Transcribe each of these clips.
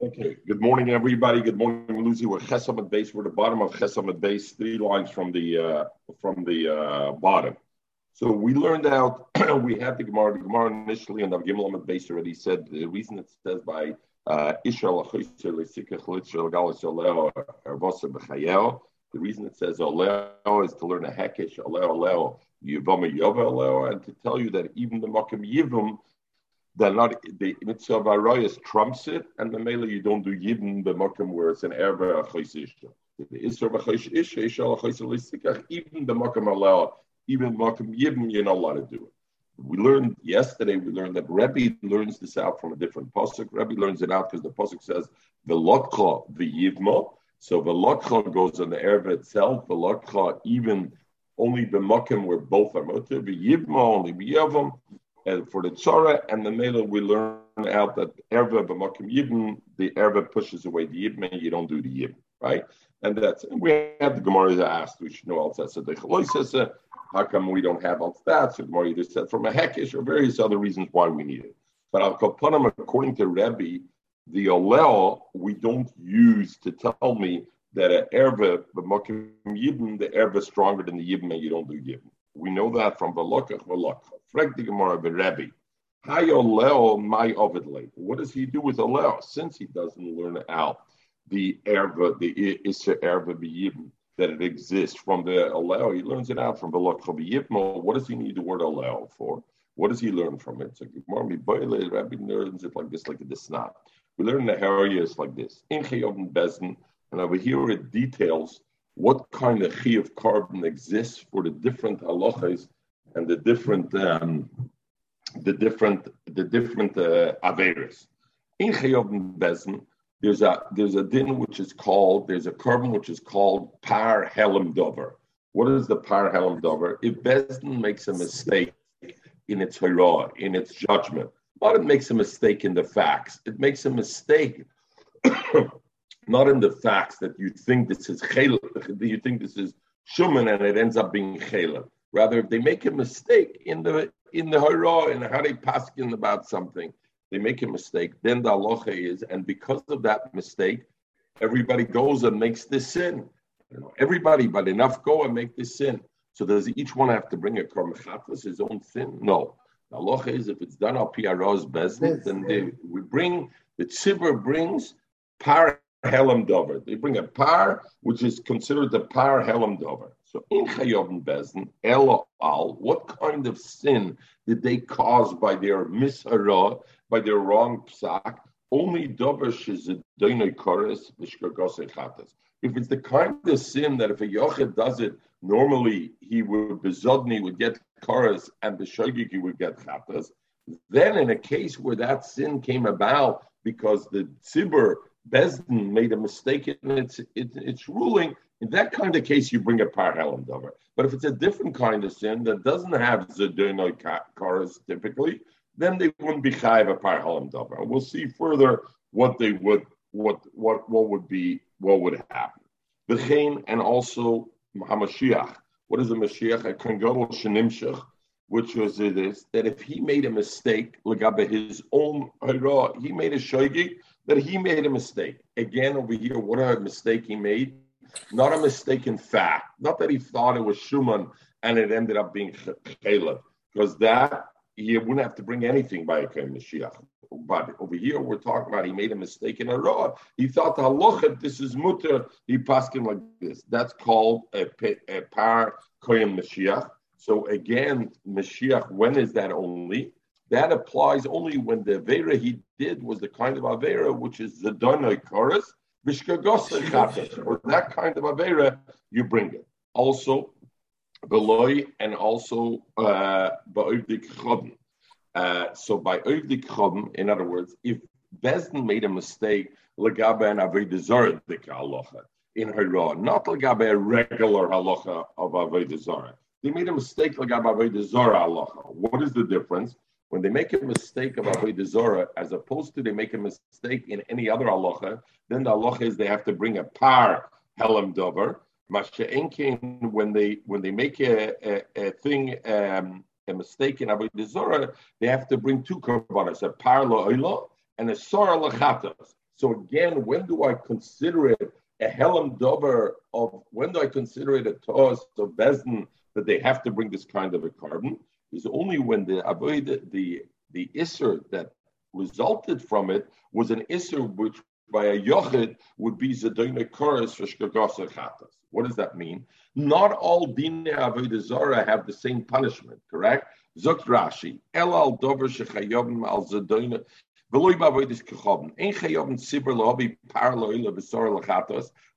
Okay. Good morning, everybody. Good morning, Lucy. We're Chesamad base. We're the bottom of Chesamad base, three lines from the uh, from the uh, bottom. So we learned out. we had the Gemara. The Gemara initially on the Gimel base already said the reason it says by uh, the reason it says Oleo is to learn a hekesh Oleo Oleo Yivama Yova Oleo and to tell you that even the Makam Yivum they're not the mitzvah of arayas trumps it, and the mele you don't do yidden the makom where it's an erba achaysisha. The isra achaysisha ishal achaysilistikach even the makom allow even makom yidden you're not allowed to do it. We learned yesterday. We learned that Rebbe learns this out from a different pasuk. Rebbe learns it out because the pasuk says the lokcha the yivma. So the lokcha goes on the erba itself. The lokcha even only the makom where both are mutter. The yivma only biyavam and for the tzara and the mela, we learn out that erva b'makim yibn, the erva pushes away the yibn, and you don't do the yibn, right? And that's and we had the Gemara asked, we should know all that. So how come we don't have all that? So Gemara either said from a hekish or various other reasons why we need it. But al kapanim, according to Rebbe, the olel we don't use to tell me that an erva b'makim yibn, the erva stronger than the yibn, and you don't do yibn. We know that from the lokach v'lokach. Frag the Gemara Rebbe. Hayoleo my ovidle. What does he do with Oleo? Since he doesn't learn out the erva, the Isra erva b'yibim, that it exists from the Oleo, he learns it out from Lok b'yibmo. What does he need the word Oleo for? What does he learn from it? So Gemara Rebbe learns it like this, like this not. We learn the areas like this. In Chayov Bezdin, and over here it details what kind of chi of carbon exists for the different halachas and the different um, the different the different uh, averis. In Chayov Bezen, there's a there's a din which is called there's a carbon which is called par helem dover. What is the par helem dover? If Bezdin makes a mistake in its hurrah, in its judgment, not it makes a mistake in the facts. It makes a mistake not in the facts that you think this is chayla, you think this is shuman and it ends up being chayla. Rather, if they make a mistake in the in the hurrah and how they paskin about something, they make a mistake. Then the aloha is, and because of that mistake, everybody goes and makes this sin. You know, everybody, but enough go and make this sin. So does each one have to bring a karmachatlas, his own sin? No. The aloha is if it's done al piaroz bezdin, then they, we bring the tzibur brings par helam dover. They bring a par which is considered the par helam dover. So in Chayovim Bezin, Elo Al, what kind of sin did they cause by their mishara, by their wrong psak? Only Dover Shizidonoi Kores Chatas. If it's the kind of sin that if a Yochid does it, normally he would bezodni would get Kores and the Shogiki would get Chatas. Then in a case where that sin came about because the Tzibur Bezdin made a mistake in its, its, ruling, in that kind of case, you bring a par helam dover. But if it's a different kind of sin that doesn't have zedonoi karas typically, then they wouldn't be chayiv a par helam dover. We'll see further what they would, what what what would be, what would happen. V'chein and also Hamashiach. What is a Mashiach? A kangadol shenimshach, which was this that if he made a mistake, legabe his own he made a shoigi that he made a mistake. Again, over here, what a mistake he made not a mistaken fact. Not that he thought it was shuman and it ended up being Caleb, because that he wouldn't have to bring anything by a Mashiach. But over here, we're talking about he made a mistake in a raw. He thought the this is mutter. He passed him like this. That's called a, a par koyim Mashiach. So again, Mashiach, when is that only? That applies only when the Avera he did was the kind of Avera which is the Donoi chorus, or that kind of Avera, you bring it. Also, Beloy and also uh, Ba'ovdik uh, So by Ovdik Chodn, in other words, if Bezdin made a mistake, Lagabe and Avedizor halacha in Hira, not Lagabe a regular halacha of Avedizor. They made a mistake Lagabe Avedizor halacha. What is the difference? When they make a mistake of Avodah Zorah, as opposed to they make a mistake in any other halacha, then the halacha is they have to bring a par helam dover. When they when they make a, a, a thing um, a mistake in Avodah Zorah, they have to bring two korbanos, a par lo'oilo and a sora lachatos. So again, when do I consider it a helam dover of when do I consider it a toss of bezdin that they have to bring this kind of a carbon? Is only when the avoid the the isser that resulted from it was an isser which by a yochid would be zedona chorus for shkagasa chatas. What does that mean? Not all dine avodah zara have the same punishment, correct? Zokt Rashi, el al dover shechayovim al zedona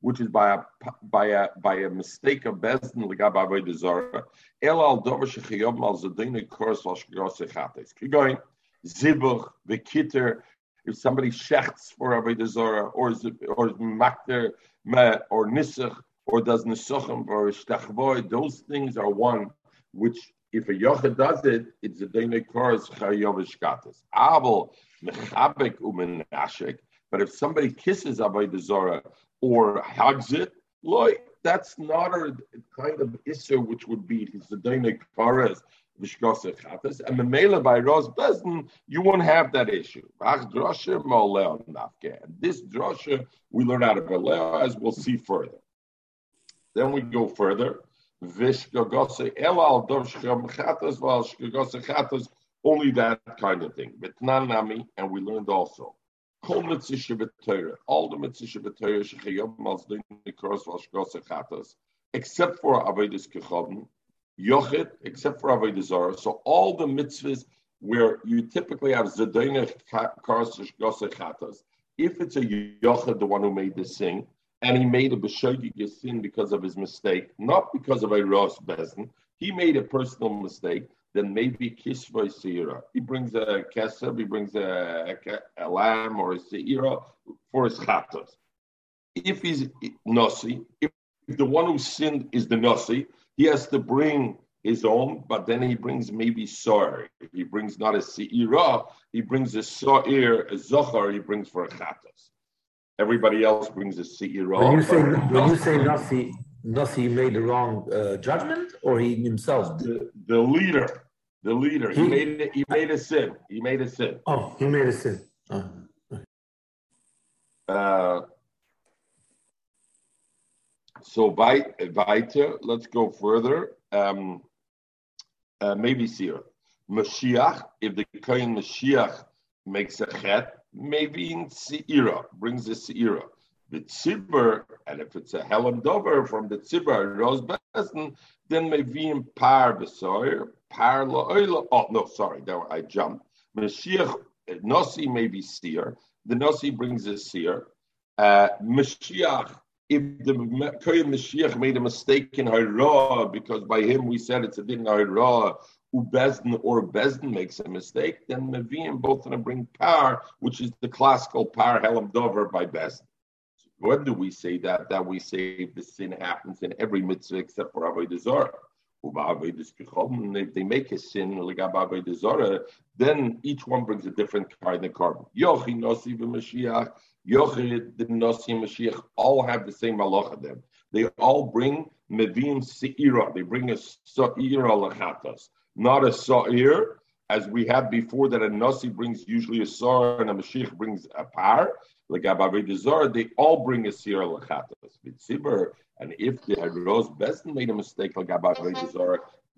which is by a by a by a mistake of bezdin legab avodah zara. El al dover shechiyom al zadin kors echates. Keep going. Zibuch v'kiter. If somebody shechts for avodah zara or or makter or nisach or does nisachim or shtachvoy, those things are one which if a yochid does it, it's a dine kors chayov shkatas. Abel mechabek umenashek. But if somebody kisses Avodah Zorah or hugs it, loy, that's not a kind of issue which would be his dynamic paras v'shkosech And memela by Ros Bezdin, you won't have that issue. This drosha we learn out of Aleo, as we'll see further. Then we go further. Vishkagose elal dorshkam chatas val shkagose chatas only that kind of thing. But nami, and we learned also. All the mitzvah except for Avedis Kechavim, Yochid, except for Avedis Zara. So all the mitzvahs where you typically have Zedonich Karas Chatas, if it's a Yochid, the one who made the sin, and he made a B'shodig sin because of his mistake, not because of a Rosh Bezin, he made a personal mistake, then maybe kisva seira. He brings a kesef, he brings a, a, a, lamb or a seira for his chatos. If he's nasi, if the one who sinned is the nasi, he has to bring his own, but then he brings maybe sor. He brings not a seira, he brings a soir, a zohar, he brings for a chatos. Everybody else brings a seira. When you say, when you say nasi, Nasi made the wrong uh, judgment, or he himself? The, the leader, the leader, he, he, made it. He made a sin. He made a sin. Oh, he made a sin. Oh. Uh, so weiter, let's go further. Um, uh, maybe here. Mashiach, if the Kohen Mashiach makes a chet, maybe in Seira, brings a Seira the tzibur, and if it's a helam dover from the tzibur, rose besen, then mevim par besoyer, par la'oila. Oh no, sorry, there I jumped. Mashiach nasi may be seer. The nasi brings a seer. Uh, Mashiach, if the Kohen Mashiach made a mistake in Hara, because by him we said it's a din Hara, Ubezn or Bezn makes a mistake, then Mevim both of them bring par, which is the classical par helam dover by Bezn. When do we say that? That we say the sin happens in every mitzvah except for Avodah Zarah. If they make a sin, then each one brings a different kind of carbon. Yochi Nosi Mashiach, Yochi Nosi Mashiach all have the same halacha. Them they all bring mevim seira. They bring a seira lachatas, not a sa'ir as we had before that a nasi brings usually a sar and a mashiach brings a par Like Abavir they all bring a sir lechatas mitzibur, and if the Ros Besten made a mistake like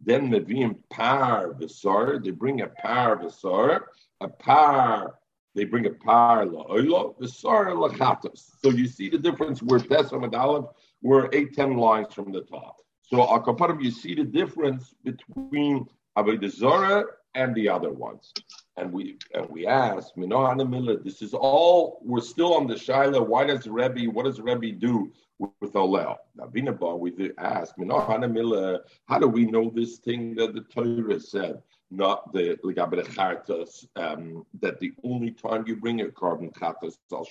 then mevim par besar, they bring a par besar, a par, they bring a par la'oilo, besar lechatas. So you see the difference where Tesam and Aleph were eight, ten lines from the top. So Akaparim, you see the difference between Avodah and the other ones. And we and we asked, Minohana this is all, we're still on the Shaila. Why does Rebbe, what does Rebbe do with, with Olel? Now, Vinabah, we asked, Minohana how do we know this thing that the Torah said? Not the Ligabe Chartas, um, that the only time you bring a carbon Chartas al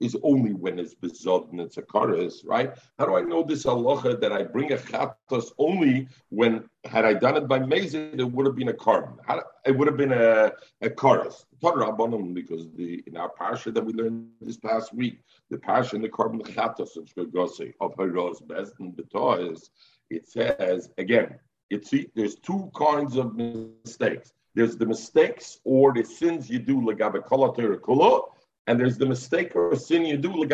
is only when it's bezod and it's a Karas, right? How do I know this halacha that I bring a Chartas only when, had I done it by Mezid, it would have been a carbon? It would have been a, a Karas. Because the in our parsha that we learned this past week, the parsha in the carbon Chartas of Shkagose of Haros Bezdin Betois, is, it says, again, see, there's two kinds of mistakes. There's the mistakes or the sins you do kula and there's the mistake or sin you do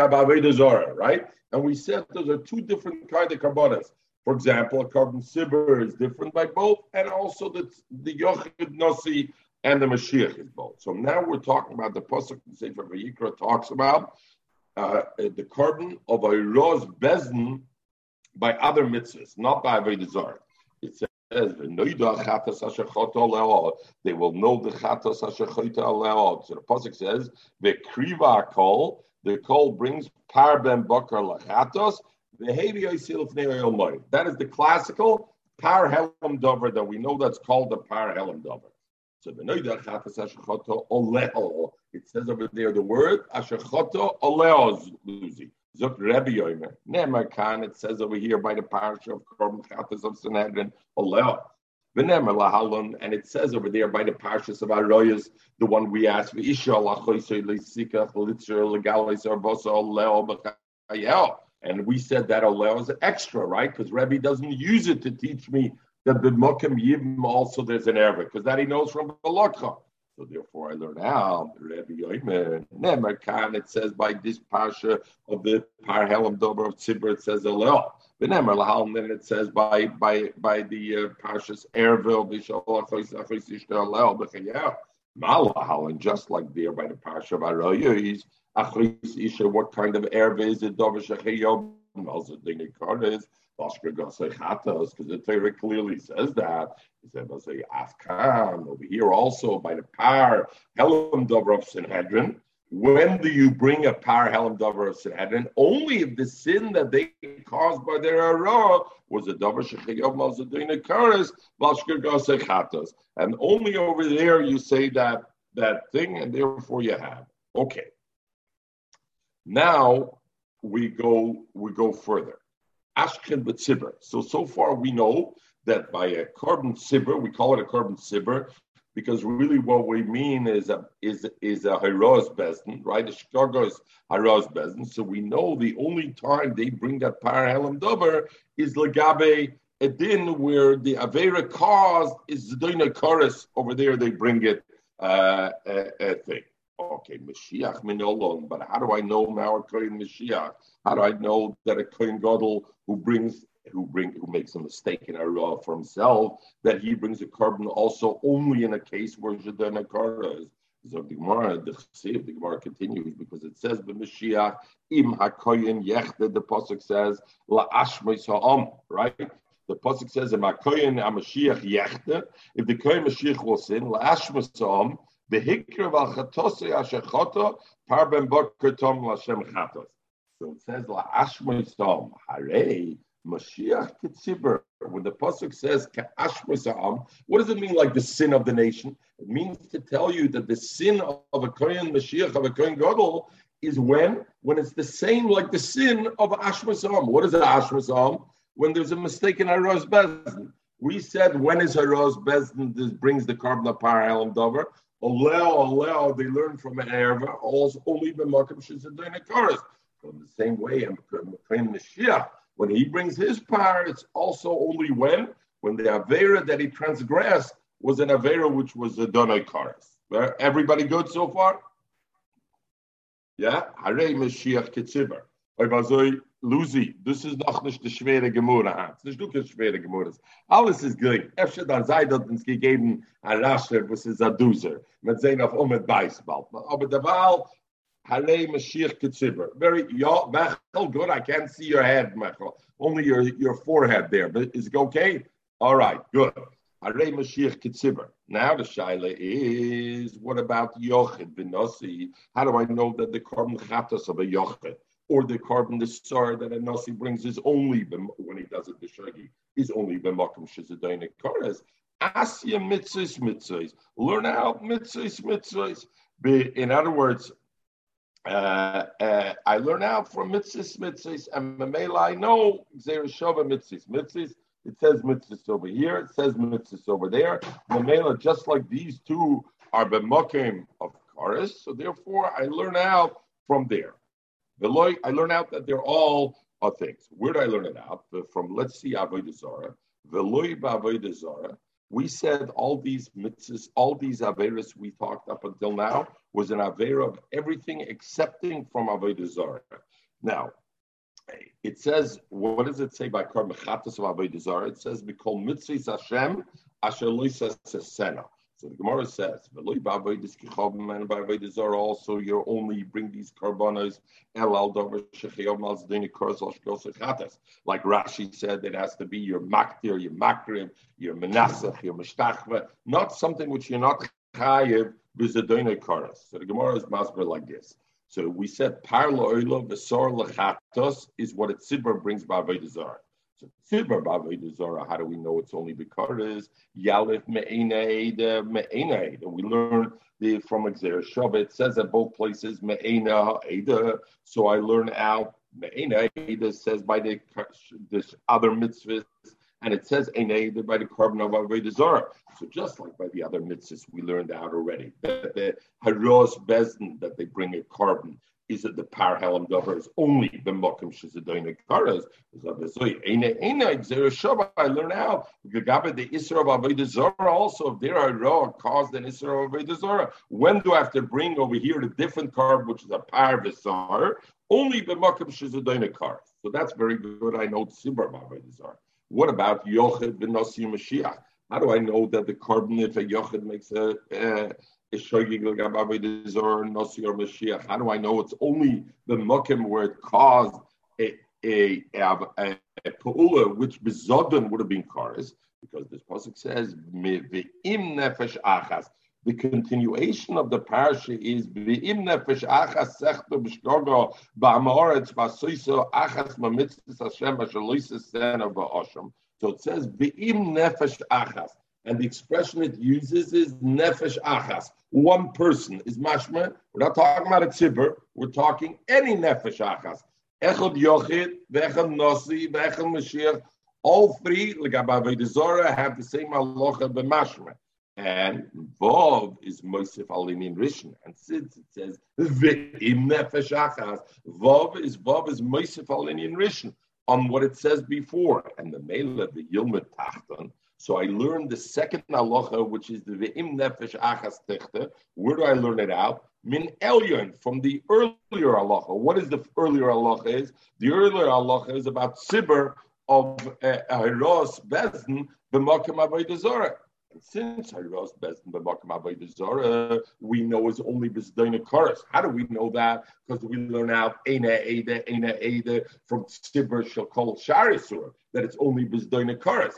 right? And we said those are two different kind of karbonas. For example, a carbon sibber is different by both, and also the the yochid nasi and the Mashiach is both. So now we're talking about the pasuk in Sefer Vayikra talks about uh, the carbon of a rose bezin by other mitzvahs, not by. It says they will know the chatas ashachota aleo. So the pasuk says the kriva kol. The kol brings par ben bakar lachatos. That is the classical par helam dover that we know that's called the par helam dover. So the It says over there the word ashachoto oleo luzi. Zuk Rebbe Yomer. Ne'emar Khan, it says over here by the parish of Korban Chatas of Sanhedrin, Oleo. V'ne'emar Lahalon, and it says over there by the parshas of Aroyas, the one we asked, V'isha Lachoisei Lesikach Litzer Legalis Arbosa Oleo B'chayel. And we said that Oleo is extra, right? Because Rebbe doesn't use it to teach me that the Mokim Yivim also there's an Arabic, because that he knows from the Lakha. So therefore, I learn out Rabbi Yoimer Nemer. It says by this parsha of the Par Helam Dober of Tzibur, it says Elel. But Nemer Lahal, then it says by by by the uh, parshas Ervil Bishal Achos Achos Ishtar Elel B'Chayel. Malahal, and just like there by the parsha of Aroyos, Achos Isha, what kind of Ervil is it? Dober Shechayel. Also, the is because the Torah clearly says that. Over here also by the par Helam Dover of Sanhedrin. When do you bring a par Helam Dover of Sanhedrin? Only if the sin that they caused by their Ara was a Dover Shechayov Mazadina Karas, Bashkir Gasechatas. And only over there you say that that thing, and therefore you have. Okay. Now we go we go further. Ashken B'tzibur. So, so far we know that by a carbon sibber, we call it a carbon sibber, because really what we mean is a is is a heroes bezdin, right? The Chicago is heroes bezdin. So we know the only time they bring that par helam dover is legabe edin, where the avera caused is the chorus over there. They bring it uh, a, a thing. Okay, Mashiach minolon, but how do I know now a Kohen Mashiach? How do I know that a Kohen Gadol who brings who bring who makes a mistake in a raw for himself that he brings a carbon also only in a case where Jadana Kara is. So the Gemara, the Chesiv, the Gemara continues because it says the Mashiach im hakoyin yechte. The pasuk says la ashmei ha'am. Right. The pasuk says im hakoyin Mashiach yechte. If the koyin Mashiach will sin la ashmei ha'am behikra val chatose ashechoto par ben lashem chatos. So it says la ashmei ha'am hare Mashiach Kitzibur. When the pasuk says what does it mean? Like the sin of the nation? It means to tell you that the sin of a Kohen Mashiach of a Kohen Gadol is when when it's the same like the sin of Ashmasam. What is an Ashmasam? When there's a mistake in Aros Bezdin. We said when is Aros Bezdin? This brings the carbon of Parahalam Dover. Oleo, Oleo, they learn from Erva, only b'makam shizadina karas. In the same way, I'm Mashiach when he brings his power, it's also only when when the avera that he transgressed was an avera which was a donai karas. Everybody good so far? Yeah, Hare Mashiach Ketziber. Luzi, this is noch nicht die schwere Gemurre. Es ist nicht wirklich schwere Gemurre. Alles ist gering. Efter dann sei dort uns gegeben ein Rascher, was ist ein Duser. Mit sehen auf um mit Beisball. Aber der Wahl, Hare Mashiach Kitzibur. Very, y'all, Mechel, good. I can't see your head, Mechel. Only your, your forehead there. But is it okay? All right, good. Hare Mashiach Kitzibur. Now the Shaila is, what about Yochid B'Nasi? How do I know that the carbon chatas of a Yochid or the carbon the star that a Nasi brings is only when he does it the Shagi is only b'makom shizadainik kares. Asya mitzvahs mitzvahs. Learn out mitzvahs mitzvahs. In other words, uh, uh, I learn out from mitzvahs, mitzvahs, and Mamela, I know Xereshova mitzvahs, mitzvahs. It says mitzvahs over here, it says mitzvahs over there. Mamela, just like these two are b'mokim of Karis, so therefore I learn out from there. The Veloy, I learn out that they're all are things. Where do I learn it out? From let's see Avodah Zarah. Veloy ba'Avodah Zarah. We said all these mitzvahs, all these averas we talked up until now was an avera of everything excepting from avodah zarah. Now, it says, what does it say by Kar Mechatas of avodah zarah? It says, "Because mitzvahs Hashem asher loisas sena." So the Gemara says, by also you only bring these karbanos like Rashi said, it has to be your maktir, your makrim, your menasach, your mishtachva, not something which you're not chayiv v'zadonai karas. So the Gemara is masber like this. So we said parla oilo v'sor lechatos is what it tzibur brings by avodah how do we know it's only because Yalif me'ena uh, We learn the from Exer Shabbat. It says at both places me'ena eda. So I learn out me'ena eda says by the this other mitzvahs. And it says Eda by the carbon of Avodah. So just like by the other mitzvahs, we learned out already that the haros bezdin that they bring a carbon is that the par helam dover is only the mokum shizadoina karas. I learn now. Gagabe the isra of avodah zara also. If there are raw caused an isra of avodah when do I have to bring over here the different carb, which is a par visar, only the mokum shizadoina karas? So that's very good. I know tzibur avodah zara. What about yochid v'nasi mashiach? How do I know that the carbon if a yochid makes a, a how do I know it's only the mukim where it caused a a, a, a, a pa'ula which bezodin would have been kares? Because this pasuk says ve'im nefesh achas. The continuation of the parasha is ve'im nefesh achas sechto b'shgogo ba'amoretz ba'soiso achas mamitzvus Hashem b'shaloises sena ba'osham. So it says ve'im nefesh achas. And the expression it uses is nefesh achas. One person is mashma. We're not talking about a tzibur. We're talking any nefesh achas. Echad yochid, vechad nosi, vechad mashiach. All three, like Zora, have the same halacha b'mashma. And Vov is Mosif Alinin Rishon. And since it says V'im Nefesh Achas, Vov is Vov is Mosif Alinin Rishon on what it says before. And the Mela, the Yilmet Tachton, so I learned the second halacha, which is the ve'im nefesh achas techte. Where do I learn it out? Min elyon, from the earlier halacha. What is the earlier halacha is? The earlier halacha is about sibur of Hiros uh, Bezdin b'makim avodah. And since Hiros Bezdin b'makim avodah zorah, we know is only b'zdina karas. How do we know that? Because we learn out Eina Eida, Eina Eida from Sibur Shakol Sharisur, that it's only b'zdina karas.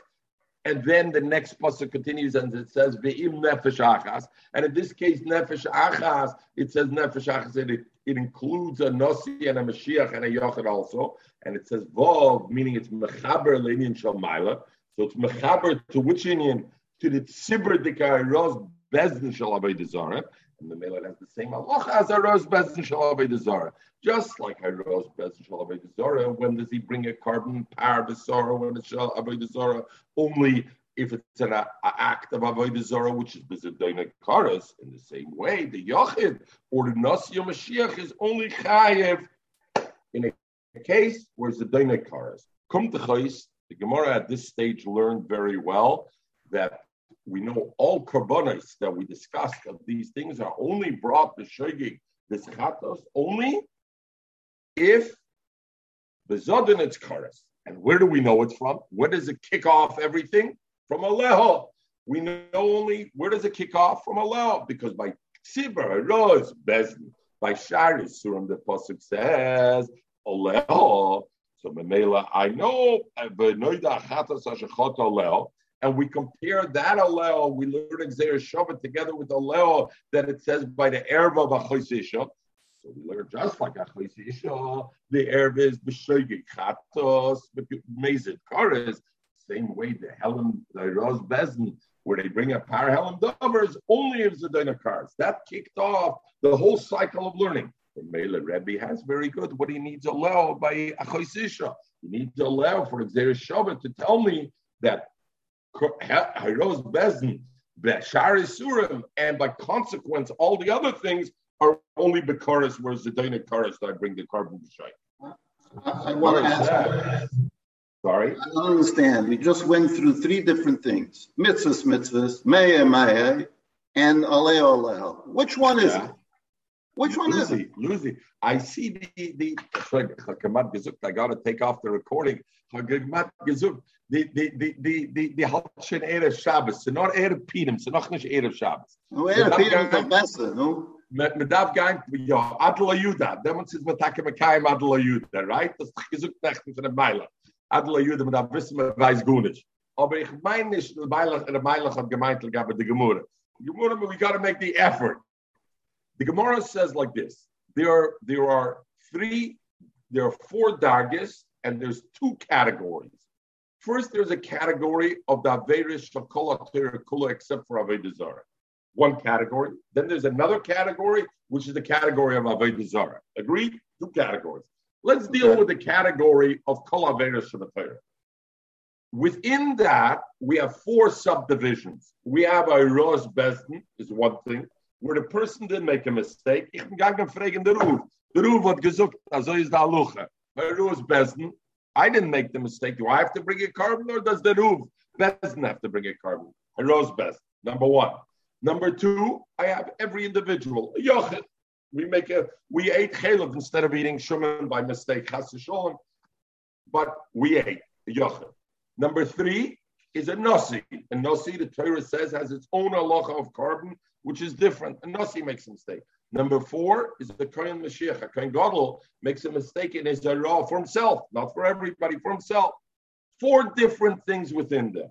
And then the next pasuk continues and it says ve'im nefesh achas. And in this case, nefesh achas, it says nefesh achas. It, it includes a nasi and a mashiach and a yochid also. And it says vov, meaning it's mechaber leinian shalmaila. So it's mechaber to which union? To the tzibur dikairos bezdin shal abaydi and the Mela has the same Allah as a rose bezin shalavei zara. Just like a rose bezin zara, when does he bring a carbon par besara when it's shalavei zara? Only if it's an a, a act of avodah which is bezidina karas. In the same way, the yachid or the nasi mashiach is only chayev in a case where the dina karas. To chayis. The Gemara at this stage learned very well that we know all karbonis that we discussed of these things are only brought to shogig this chatos only if the it's karas. And where do we know it's from? Where does it kick off everything? From Aleho. We know only where does it kick off from Aleho? Because by Tzibur, Roz, Bezdin, by Sharis, Suram, the Pasuk says, Aleho. So Memela, I know, uh, but Noida Chatas Ashachot Aleho and we compare that aleo, we learn Xer Shabbat together with aleo that it says by the Erva of Achoisisha. So we learn just like Achoisisha, the Erva is B'shoigi Chatos, Mezit Kares. Same way the Helen, the Ros Bezin, where they bring a par Helen Dovers, only if Zedina cars. That kicked off the whole cycle of learning. And Mele Rebbe has very good what he needs allow by Achoisisha. He needs allow for Xer Shabbat to tell me that Hiros Bezin, Beshari Surim, and by consequence, all the other things are only Bekaris, whereas the Dana Karis that I bring the carbon to shine. I want to ask. Sorry? I don't understand. We just went through three different things. Mitzvahs, mitzvahs, maya, maya, and aleo, aleo. Which one is Yeah. it? Which one is it? Lucy, Lucy, I see the the Hakamat Gezukt. I got to take off the recording. Hakamat Gezukt. The the the the the the Halshen Erev Shabbos. So not Erev Pinim. So not nicht Erev Shabbos. Where Without Peter going- the besser, no? Darf gang ja Adla Yuda. Ist mit Tage mit kein Adla Yuda, right? Das ist gesucht nach von der Meiler. Adla Yuda da wissen wir weiß. Aber ich meine nicht, der Meiler hat gemeint gab die Gemara. Gemara, we got to make the effort. The Gemara says like this: there are there are three, there are four dargis, and there's two categories. First, there's a category of the Averis Shakola Kula except for Avodah Zarah. One category. Then there's another category, which is the category of Avodah Zarah. Agreed? Two categories. Let's deal Okay. with the category of Kol Averis Shabbatayra. Within that, we have four subdivisions. We have a Rosh Besden, is one thing, where the person didn't make a mistake. Ich bin gegangen fragen der Ruf. Der Ruf hat gesagt, also ist da Luche. Bei Rosh Besden, I didn't make the mistake. Do I have to bring a carbon or does the Ruf Besden have to bring a carbon? A Rosh Besden, number one. Number two, I have every individual, Yochid. We make a, we ate chalev instead of eating shuman by mistake, chas v'sholem, but we ate Yochid. Number three is a nasi. A nasi, the Torah says, has its own halacha of carbon, which is different. A nasi makes a mistake. Number four is the Kohen Mashiach. A Kohen Gadol makes a mistake in his raw for himself, not for everybody, for himself. Four different things within them.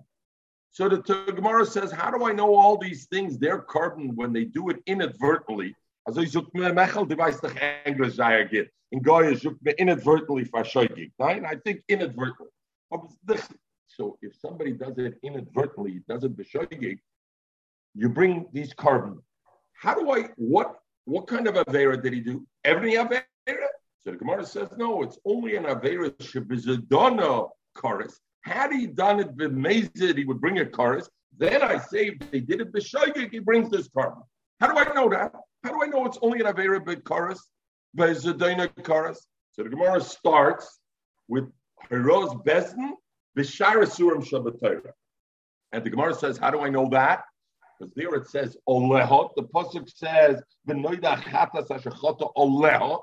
So the Gemara says, how do I know all these things? They're carbon when they do it inadvertently. Er. In inadvertently verscheuigig. I think inadvertently. So if somebody does it inadvertently, does it b'shoigig, you bring these carbon. How do I, what what kind of Avera did he do? Every Avera? So the Gemara says, no, it's only an Avera Shabizadona chorus. Had he done it b'mezid, he would bring a chorus. Then I say, if they did it b'shoigig, he brings this carbon. How do I know that? How do I know it's only an Avera b'chorus? B'zadona chorus? So the Gemara starts with Heroes Besden, And the Gemara says, how do I know that? Because there it says Olehot. The Pasuk says, Olehot.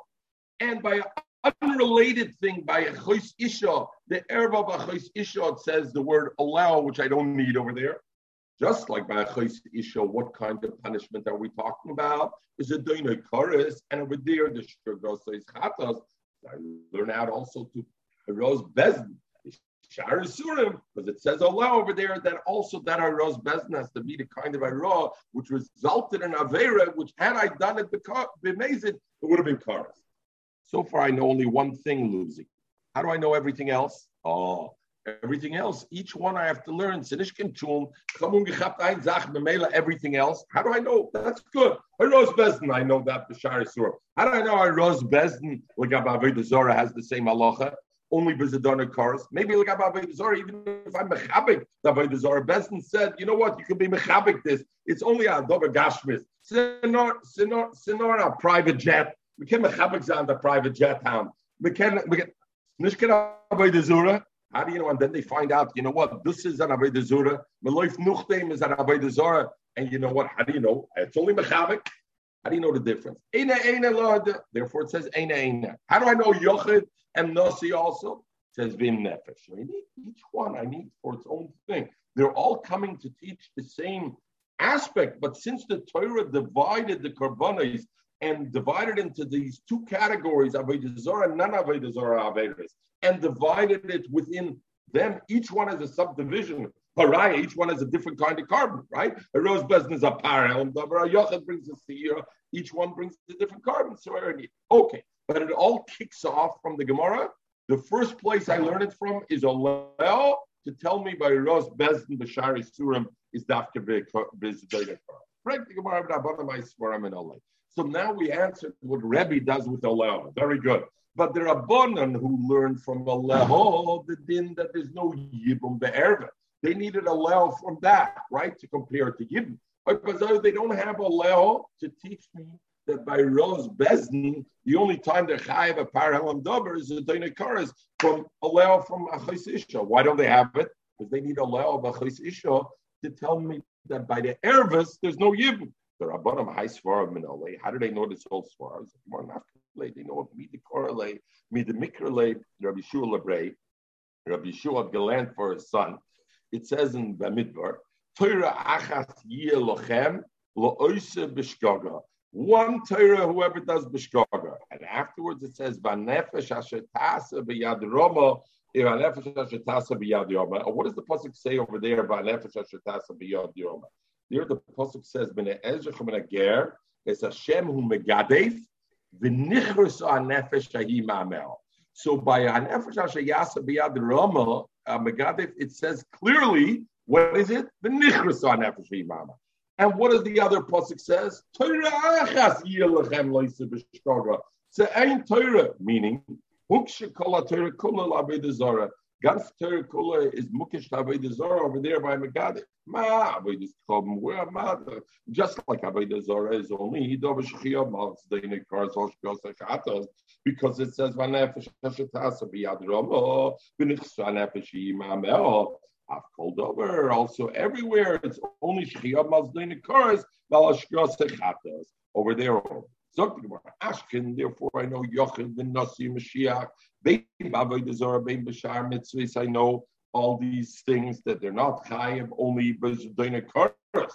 And by an unrelated thing, by a chois isha, the erva of a chois isha, it says the word Oleo, which I don't need over there. Just like by a chois isha, what kind of punishment are we talking about? Is a chorus? And over there, the shurgos says chatas. I learn out also to Rose Bezin. Surim, because it says Allah over there that also that Aros Bezin has to be the kind of Ara which resulted in Avera, which had I done it b'mezid, it would have been Karas. So far, I know only one thing, Lucy. How do I know everything else? Oh, everything else. Each one I have to learn. Sinishkin Chamun Zach, everything else. How do I know? That's good. I Aros Bezin, I know that Surim. How do I know Aros Bezin, like Aveda Zora, has the same halacha? Only Bizadona cars. Maybe look Avodah Zarah, even if I'm Mechabik, the Zarah. Besson said, you know what, you can be Mechabik this. It's only a Dover Gashmis. Sinor, Sinor, Sinor, a private jet. We can Mechabik on the private jet town. We can, we can, Nishkan Avodah Zarah. How do you know? And then they find out, you know what, this is an Avodah Zarah. Meloif Nuchtem is an Avodah Zarah. And you know what, how do you know? It's only Mechabik. How do you know the difference? Therefore, it says eina, eina. How do I know Yochid and Nasi also? Says Vim Nefesh. I need each one I need for its own thing. They're all coming to teach the same aspect, but since the Torah divided the Karbanis and divided into these two categories, Avodah Zarah and non-Avodah Zarah Avedas, and divided it within them, each one has a subdivision. Pariah, each one has a different kind of carbon, right? A rose bezin is a parallel, Yochad brings a seer. Each one brings a different carbon. So okay, but it all kicks off from the Gemara. The first place I learned it from is Oleo to tell me by Rose Bezin Bashari Surim is Dafka Bizdaita. Correct the Gemara, but I swear in Oleo. So now we answered what Rebbe does with Oleo. Very good. But there are Bonan who learned from Oleo the din that there's no Yibum Be'erva. They needed a from that, right, to compare to Yibum. Because they don't have a to teach me that by Rose Bezdin, the only time they're chayiv a parallel dober is the Dainakaras from allow from Achis Isha. Why don't they have it? Because they need allow of Achis Isha to tell me that by the Ervis, there's no Yibum. The Rabbanim High Svarim Minole. How do they know this whole Svarim? They know of the mikrele, Rabbi Shua Lebrei, Rabbi Shua Galant for his son. It says in Bamidbar, Torah achas yeh lochem lo b'shgaga. One Torah, whoever does b'shgaga. And afterwards it says, Vanefesh asher tasa b'yad roma, b'yad yoma. What does the Pasuk say over there, Vanefesh asher tasa b'yad yoma? There the Pasuk says, B'ne ezrach b'ne ger, es Hashem hu megadef, v'nichrus ha'nefesh shahi ma'amel. So by Hanefesh Asher Yasa Biyad Rama uh, Megadef, it says clearly what is it? The Nichras Hanefesh Imama. And what does the other pasuk says? Torah achas yilachem loisa b'shkoga. So ein Torah, meaning huksha kol Torah kula labed Gans Torah kula is mukish labed zara over there by Megadef. Ma avodah chom where ma just like avodah zara is only hidov shchiyah malz deinik kars oshkos achatos because it says vanefesh hashatasa biyad ramo v'nichs vanefesh yimamel I've called over also everywhere. It's only shchiyah malz deinik kars valashkos achatos over there. Ashkin, therefore I know Yochid ben Nasi Mashiach, Bein Avodah Zara, Bein Bashar Mitzvahs. I know all these things that they're not chayiv only b'zedina karas.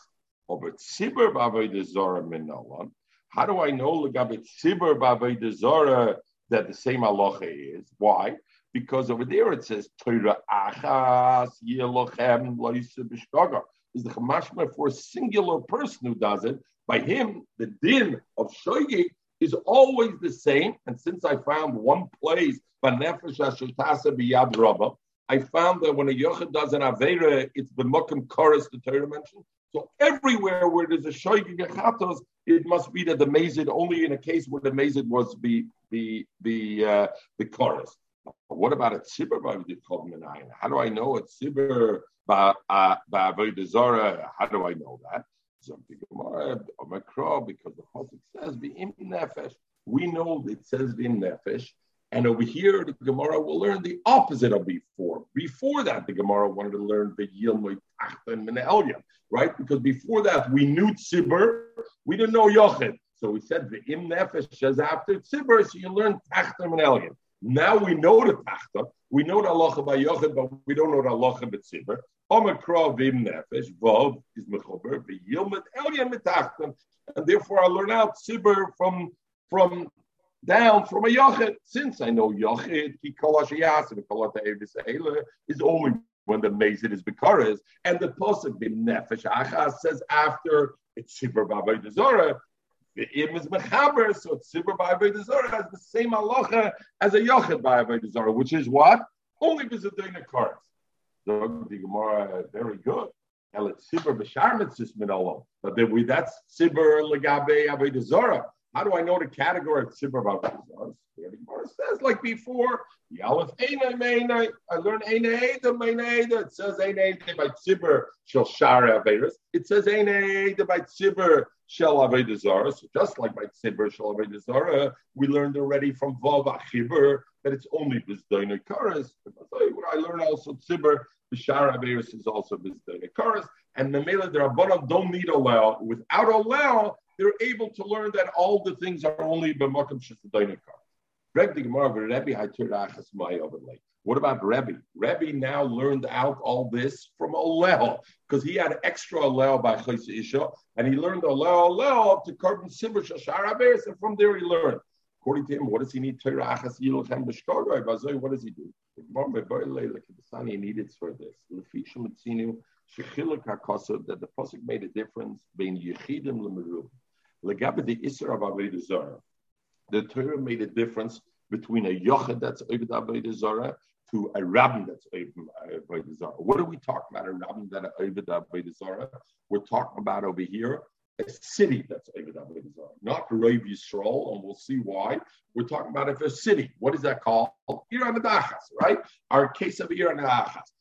Over tzibur b'avodah zara minalan. How do I know legabit tzibur b'avodah zara that the same halacha is? Why? Because over there it says Torah achas yelochem loisa b'shkaga. Is the chamashma for a singular person who does it? By him, the din of shoygig is always the same. And since I found one place, I found that when a yochid does an avera, it's the mukim chorus the Torah mentioned. So everywhere where there's a shoygig chatos, it must be that the mazid only in a case where the mazid was the the the uh, the chorus. What about a tzibur b'avodah How do I know a tzibur b'avodah zara? How do I know that? Because the pasuk says the nefesh. We know it says the nefesh. And over here, the Gemara will learn the opposite of before. Before that, the Gemara wanted to learn the Yilmoy Tachtan Menelyan, right? Because before that, we knew Tzibur, we didn't know Yochid. So we said the Nefesh says after Tzibur, so you learn Tachtan Menelyan. Now we know the Tachta, we know the Allah by Yochid, but we don't know the Allah by Tzibur. Omikra Vim Nefesh, Vav is Mechober, the Yilmet Elyan Metachtan. And therefore, I learn out Tzibur from from down from a yachid. Since I know yachid, is only when the mazid is bekaras, and the posuk bim nefesh achas says after it's sibur b'avodah zora. The im is mechaber, so it's sibur b'avodah zora has the same halacha as a yachid b'avodah zora, which is what only v'zedina karas. So the Gemara very good. But we that's sibur legabe avodah. How do I know the category of tzibur bavazaz? The Gemara says like before, Yalef Eina Meina. I learned Eina Eida Meina Eida. It says Eina Eida by tzibur shel shara averis. It says Eina Eida by tzibur shel avedazara. So just like by tzibur shel avedazara, we learned already from Vav Achibur that it's only bizdaina karas. I learned also tzibur Bishar Averis is also bizdaina karas. And the Mela, the Rabbanon don't need a law. Without a law, they're able to learn that all the things are only b'makom shesadayinikar. What about Rebbe? Rebbe now learned out all this from Oleo because he had extra Oleo by Chaysa Isha, and he learned Oleo Oleo to Carbon Sibir Shashar and from there he learned. According to him, what does he need? What does he do? He needed for this that the pasuk made a difference between lemerub. Legabe the Torah made a difference between a Yochid that's Ovid Avodah Zarah to a Rabbin that's Avodah Zarah. What are we talking about? A Rabbin that Ovid Avodah Zarah? We're talking about over here a city that's Ovid Avodah Zarah, not Rav Yisrael, and we'll see why. We're talking about if a city. What is that called? Ir right? Our case of Ir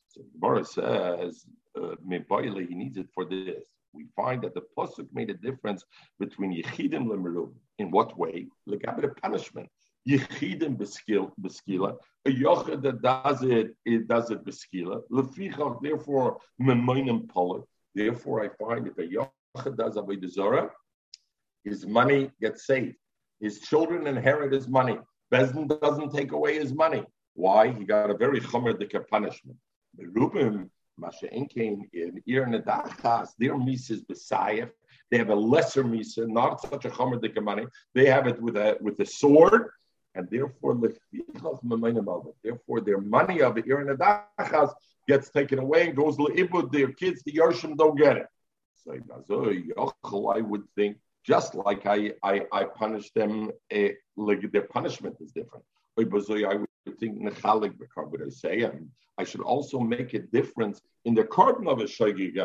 So the Gemara says, uh, he needs it for this. We find that the Pasuk made a difference between Yechidim Lemerub. In what way? Look at the punishment. Yechidim beskila. A yochid that does it, it does it beskila. Lefichach, therefore, memoinim polit. Therefore, I find if a yochid does avodah zara, his money gets saved. His children inherit his money. Bezdin doesn't take away his money. Why? He got a very chumerdika punishment. The Rubim, Masha Enkein, in Ir their mises besayef. They have a lesser misa, not such a chumerdika money. They have it with a with a sword and therefore therefore their money of Ir Nadachas gets taken away and goes to Their kids, the Yarshim, don't get it. So I would think just like I I, I punish them, uh, like their punishment is different. I would think would I say, and I should also make a difference in the korban of a shagig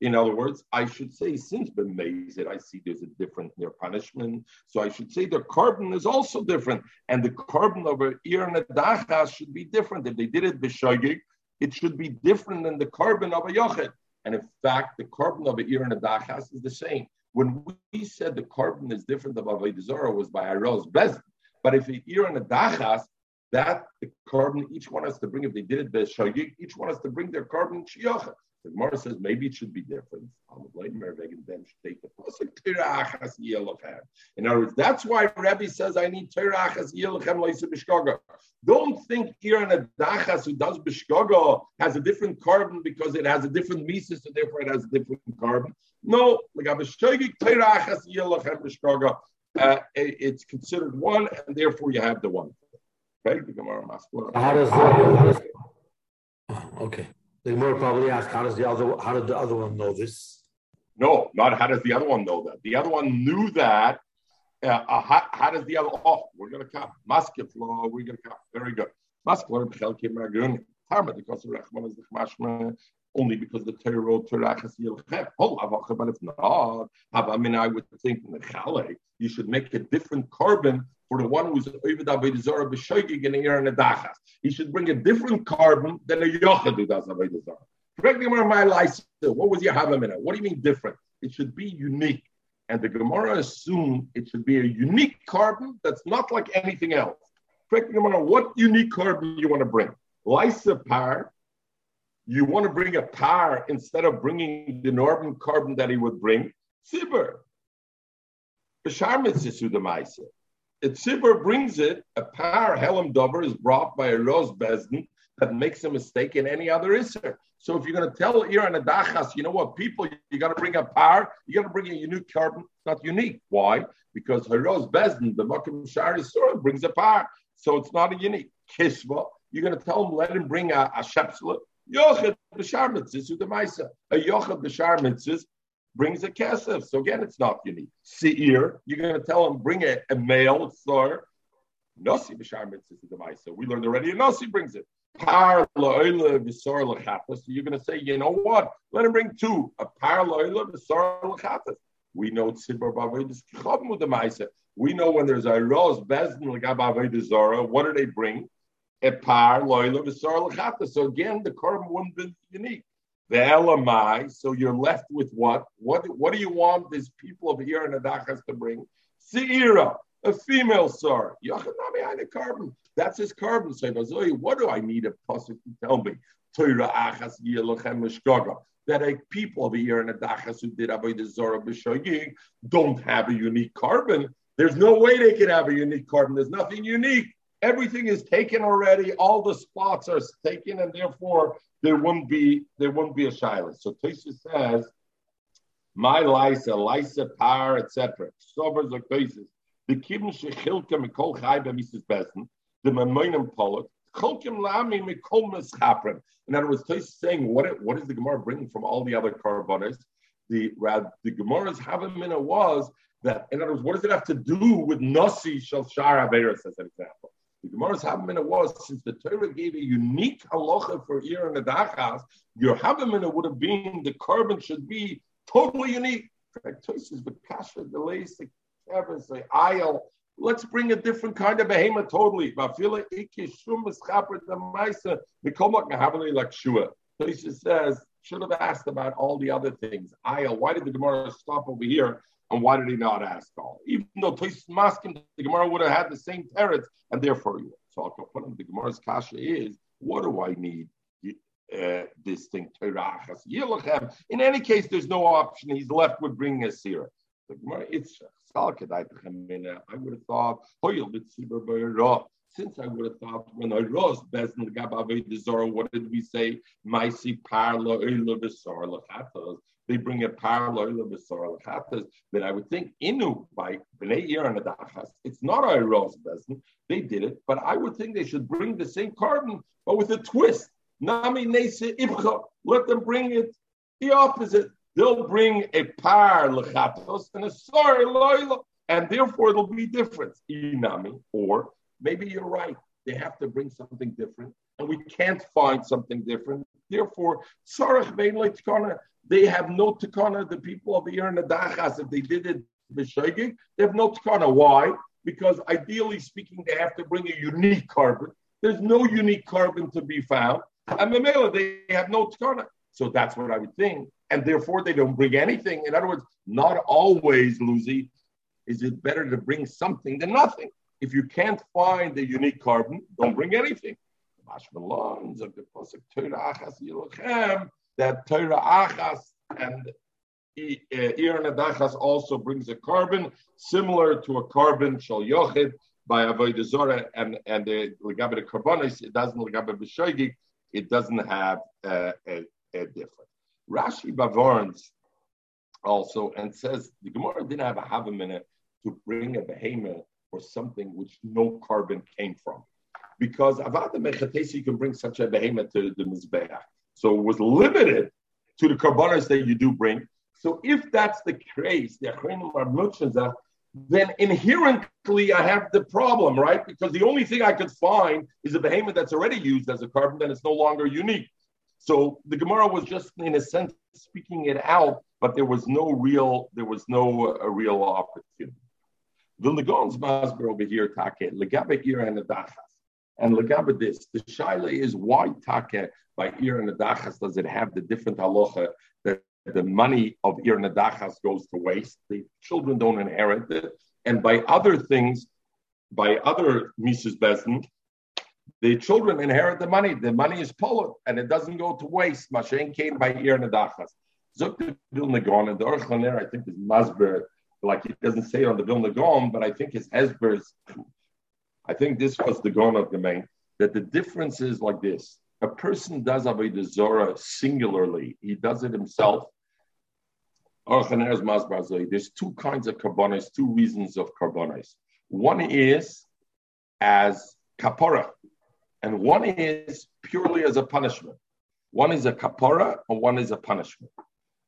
in other words, I should say, since B'mezid, I see there's a different near punishment. So I should say the korban is also different. And the korban of a ir and a dachas should be different. If they did it b'shogig, it should be different than the korban of a yochid. And in fact, the korban of a ir and a dachas is the same. When we said the korban is different of Avodah was by Aros Bezin. But if the ir and a dachas, that the korban, each one has to bring, if they did it b'shogig, each one has to bring their korban shiyachah. The Gemara says maybe it should be different. In other words, that's why Rebbe says I need Terachas Yelchem Leisa Bishkoga. Don't think here in a Dachas who does Bishkoga has a different korban because it has a different mises, so therefore it has a different korban. No, uh, it's considered one, and therefore you have the one. Okay, the Gemara How does, how does, okay. The Gemara probably asked, how does the other how did the other one know this? No, not how does the other one know that. The other one knew that. Uh, uh, how, how, does the other? Oh, we're going to come. Maskif law. We're going to come. Very good. Maskif b'chelkim ragun. Tarma because the rachman is the chmashma only because the Torah wrote Torachas Yilchem. Oh, but if not, I mean, I would think in the Chale, you should make a different korban for the one who's Ovid Avodah Zarah b'shoigig in a and a dachas. He should bring a different korban than a yochad who does Avodah Zarah. Correct me my license. What was your havamina? What do you mean different? It should be unique. And the Gemara assumed it should be a unique korban that's not like anything else. Correct me what unique korban you want to bring. Lysa par, you want to bring a par instead of bringing the normal korban that he would bring. Sibur. Bashar mitzvah it Tzibur brings it, a par helam dover is brought by a Ros Bezdin that makes a mistake in any other Isser. So if you're going to tell Ir and Adachas, you know what, people, you got to bring a par, you got to bring a unique korban. It's not unique. Why? Because Haros Bezdin, the Makim Shari Surah, brings a par. So it's not a unique. Kisva, you're going to tell him, let him bring a, a Shepsula. Yochid B'shar Mitzvah, A Yochid B'shar Mitzvah brings a kesef. So again, it's not unique. Seir, you're going to tell him bring a, a male star. Nasi b'shar mitzvah So we learned already. Nasi brings it. Par la'oila v'sar l'chatas. So you're going to say, you know what? Let him bring two. A par la'oila v'sar l'chatas. We know tzibur kichom the We know when there's a rose bezin l'gab avodas zara. What do they bring? A par la'oila v'sar l'chatas. So again, the korban wouldn't be unique. The Elamai, so you're left with what? What what do you want these people of here in Adachas to bring? Seira, a female sar. A korban. That's his korban. So what do I need a pasuk to tell me? That a people of here in Adachas who did Avodah Zorah don't have a unique korban. There's no way they can have a unique korban. There's nothing unique. Everything is taken already. All the spots are taken, and therefore there won't be there wouldn't be a shiloh. So Tosha says, my lisa, lisa power, etc. Sobers or cases. The kibn shechilka mikol chai b'mises besen. The mamonim polot. In other words, Tosha saying what what is the Gemara bringing from all the other korbanos? The the Gemara's havamina was that in other words, what does it have to do with nasi shel shar averis as an example? The Gemara's Havamina was since the Torah gave a unique halacha for Ir and Adachas, your Havamina would have been the korban should be totally unique. Let's bring a different kind of behemoth totally. Tosha says should have asked about all the other things. Ayel, why did the Gemara stop over here? And why did he not ask all? Even though Tosis Maskim, the Gemara would have had the same teretz, and therefore you. So. The Gemara's kasha is, what do I need? Uh, this thing, In any case, there's no option. He's left with bringing a sira. The Gemara, it's I would have thought, since I would have thought when I rose Bezdin Gabave Zora, what did we say? They bring a Parla Ila Besar Lachatas. But I would think Inu by Bnei and Adachas. It's not a rose Bezdin. They did it, but I would think they should bring the same korban, but with a twist. Nami Nese Ibcha. Let them bring it the opposite. They'll bring a par lechatos and a sorry loyla, and therefore it'll be different. Inami, or maybe you're right. They have to bring something different, and we can't find something different. Therefore, Sarach Tikana, they have no Tikana. The people of the year in the Dachas, if they did it B'Shoigig, they have no Tikana. Why? Because ideally speaking, they have to bring a unique korban. There's no unique korban to be found. And Mamela, they have no Tikana. So that's what I would think. And therefore, they don't bring anything. In other words, not always, Lucy, is it better to bring something than nothing? If you can't find the unique korban, don't bring anything. That Torah Achas and Iran Adachas also brings a korban similar to a korban Shal Yochid by Avodah Zorah and and the Legabe Karbonis, it doesn't Legabe B'Shoigig, it doesn't have uh, a, a difference. Rashi Bavarns also and says the Gemara didn't have a half a minute to bring a behemoth or something which no carbon came from. Because Avada Mechatesi, you can bring such a behemoth to the Mizbeach. So it was limited to the korbanos that you do bring. So if that's the case, the Achrenim are Mutchenza, then inherently I have the problem, right? Because the only thing I could find is a behemoth that's already used as a korban, then it's no longer unique. So the Gemara was just, in a sense, speaking it out, but there was no real, there was no uh, real opportunity. Vilna Gaon's masber over here, take legabe ir and adachas, and legabe this. The shaila is why take by ir and adachas does it have the different halacha that the money of ir and adachas goes to waste? The children don't inherit it, and by other things, by other mises bezdin, the children inherit the money. The money is pulled and it doesn't go to waste. Mashen came by ir and adachas. Zuk Vilna Gaon and the Orchaner, I think, is masber like he doesn't say on the Vilna Gaon, but I think his Hezbers, I think this was the Gaon of the main, that the difference is like this. A person does Avodah Zorah singularly. He does it himself. There's two kinds of carbonis, two reasons of carbonis. One is as kapora, and one is purely as a punishment. One is a kapora, and one is a punishment.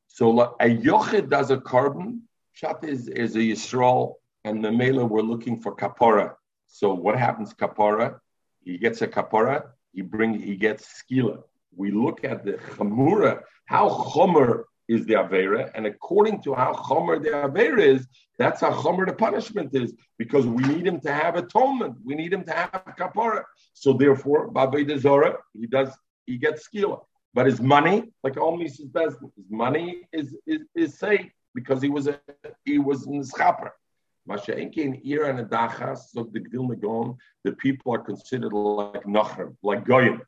So a yochid does a korban shat is, is a Yisrael, and the Mela we're looking for kapora. So what happens kapora? He gets a kapora, he bring he gets skila. We look at the chamura, how chomer is the avera, and according to how chomer the avera is, that's how chomer the punishment is, because we need him to have atonement. We need him to have kapora. So therefore, Babay Zora, he does he gets skila. But his money, like all Mises Bezdin, his money is is, is safe because he was a he was in the Schaper. Masha'inkin Ir and Adachas, so the Gdil the people are considered like Nachrim, like Goyim.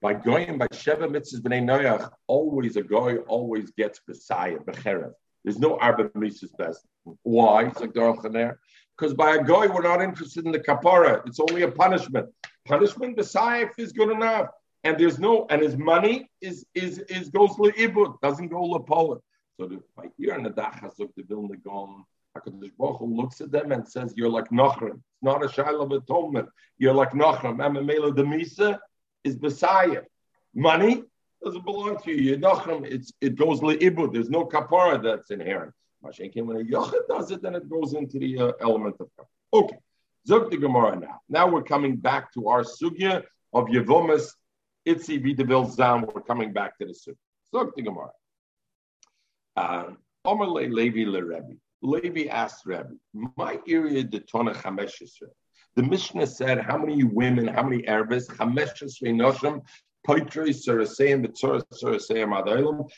By Goyim, by Sheva Mitzvahs always a Goy always gets Messiah, Becherev. There's no Arba Mitzvahs best. Why? It's like Because by a Goy, we're not interested in the Kapara. It's only a punishment. Punishment, Messiah is good enough. And there's no, and his money is is is goes to Ibud, doesn't go to Poland. So the, by in the Dachas of the Vilna Gaon, HaKadosh Baruch Hu looks at them and says, you're like Nachrim. It's not a Shiloh of atonement. You're like Nachrim. Amamela the Misa is Messiah. Money doesn't belong to you. You're. It's, it goes le'ibud. There's no kapara that's inherent. Mashenkin, when a Yochid does it, then it goes into the uh, element of kapara. Okay. Zog the Gemara now. Now we're coming back to our sugya of Yevomas Itzi Vidavil Zam. We're coming back to the sugya. Zog the Gemara. Omer Omerle Levi le Rebbe. Levi asked Rebbe, my area the Tona Chamesh The Mishnah said, how many women, how many Arabs, Chamesh Noshim,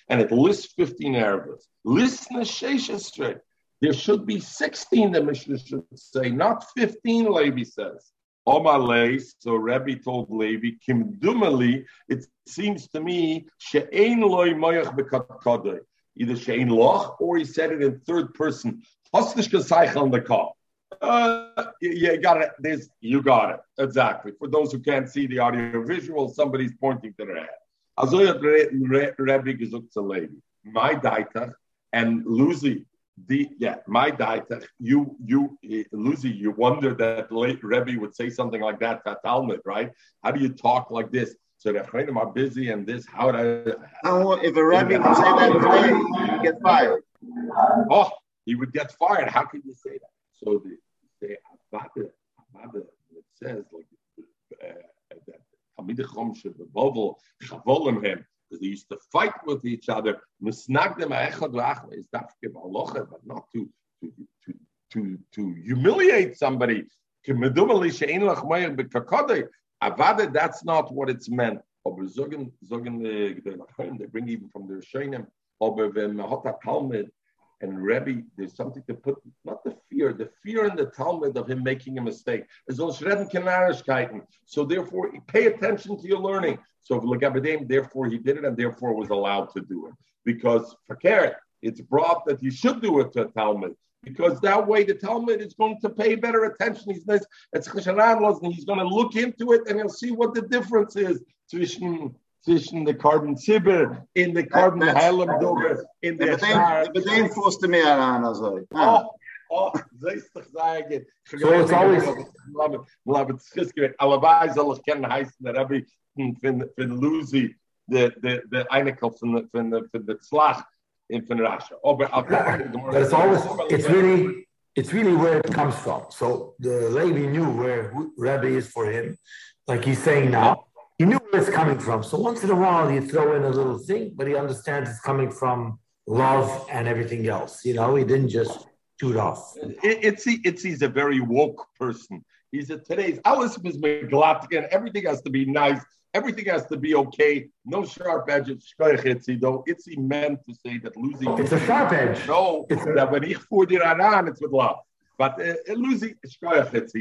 and it lists 15 Arabs. Listen to There should be 16, the Mishnah should say, not 15, Levi says. Omalei, so Rabbi told Levi, Kim Dumali, it seems to me, She'ein loy moyach bekadkadei. Either She'ein loch, or he said it in third person. On the call. Uh, you got it. There's, you got it. Exactly. For those who can't see the audio visual, somebody's pointing to their head. My daitach and Lucy, the yeah, my daitach, you you Lucy, you wonder that Rebbe would say something like that to Talmud, right? How do you talk like this? So the Chayim are busy and this, how would I? If a rabbi would say that today, he'd get fired. Oh, he would get fired. How can you say that? So the say Avada, Avada, it says like uh, that Talmidei Chom Shebavovel Chavolim him because they used to fight with each other. Misnagdem Echad V'Achla is dafke ba'alocha, but not to to to to, to humiliate somebody. Avada, that's not what it's meant. Aber zogen zogen eh, they bring even from the Rishonim. Aber wenn man Talmud and Rebbe, there's something to put, not the fear, the fear in the Talmud of him making a mistake. So therefore, pay attention to your learning. So therefore he did it and therefore was allowed to do it. Because fakir, it's brought that you should do it to a Talmud. Because that way the Talmud is going to pay better attention. He's nice. It's and he's going to look into it and he'll see what the difference is between zwischen the korban zibber in the korban heilam dober in the shar. But then forced me around also. Oh, oh, zeist doch sagen. So it's always love it skisket. Alabai soll ich kennen heißen der Rabbi von von Lucy the the the Einikel von the von the von the Slach in von Rasha. But it's always it's really it's really where it comes from. So the lady knew where Rabbi is for him, like he's saying now he knew where it's coming from. So once in a while, you throw in a little thing, but he understands it's coming from love and everything else. You know, he didn't just shoot off. It, it's it's he's a very woke person. He's a today's Alice is McGlattigan. Everything has to be nice. Everything has to be okay. No sharp edges. Though. Itzy meant to say that losing. It's a sharp edge. No, it's that when ich fuhr dir an, it's with love. But uh, uh losing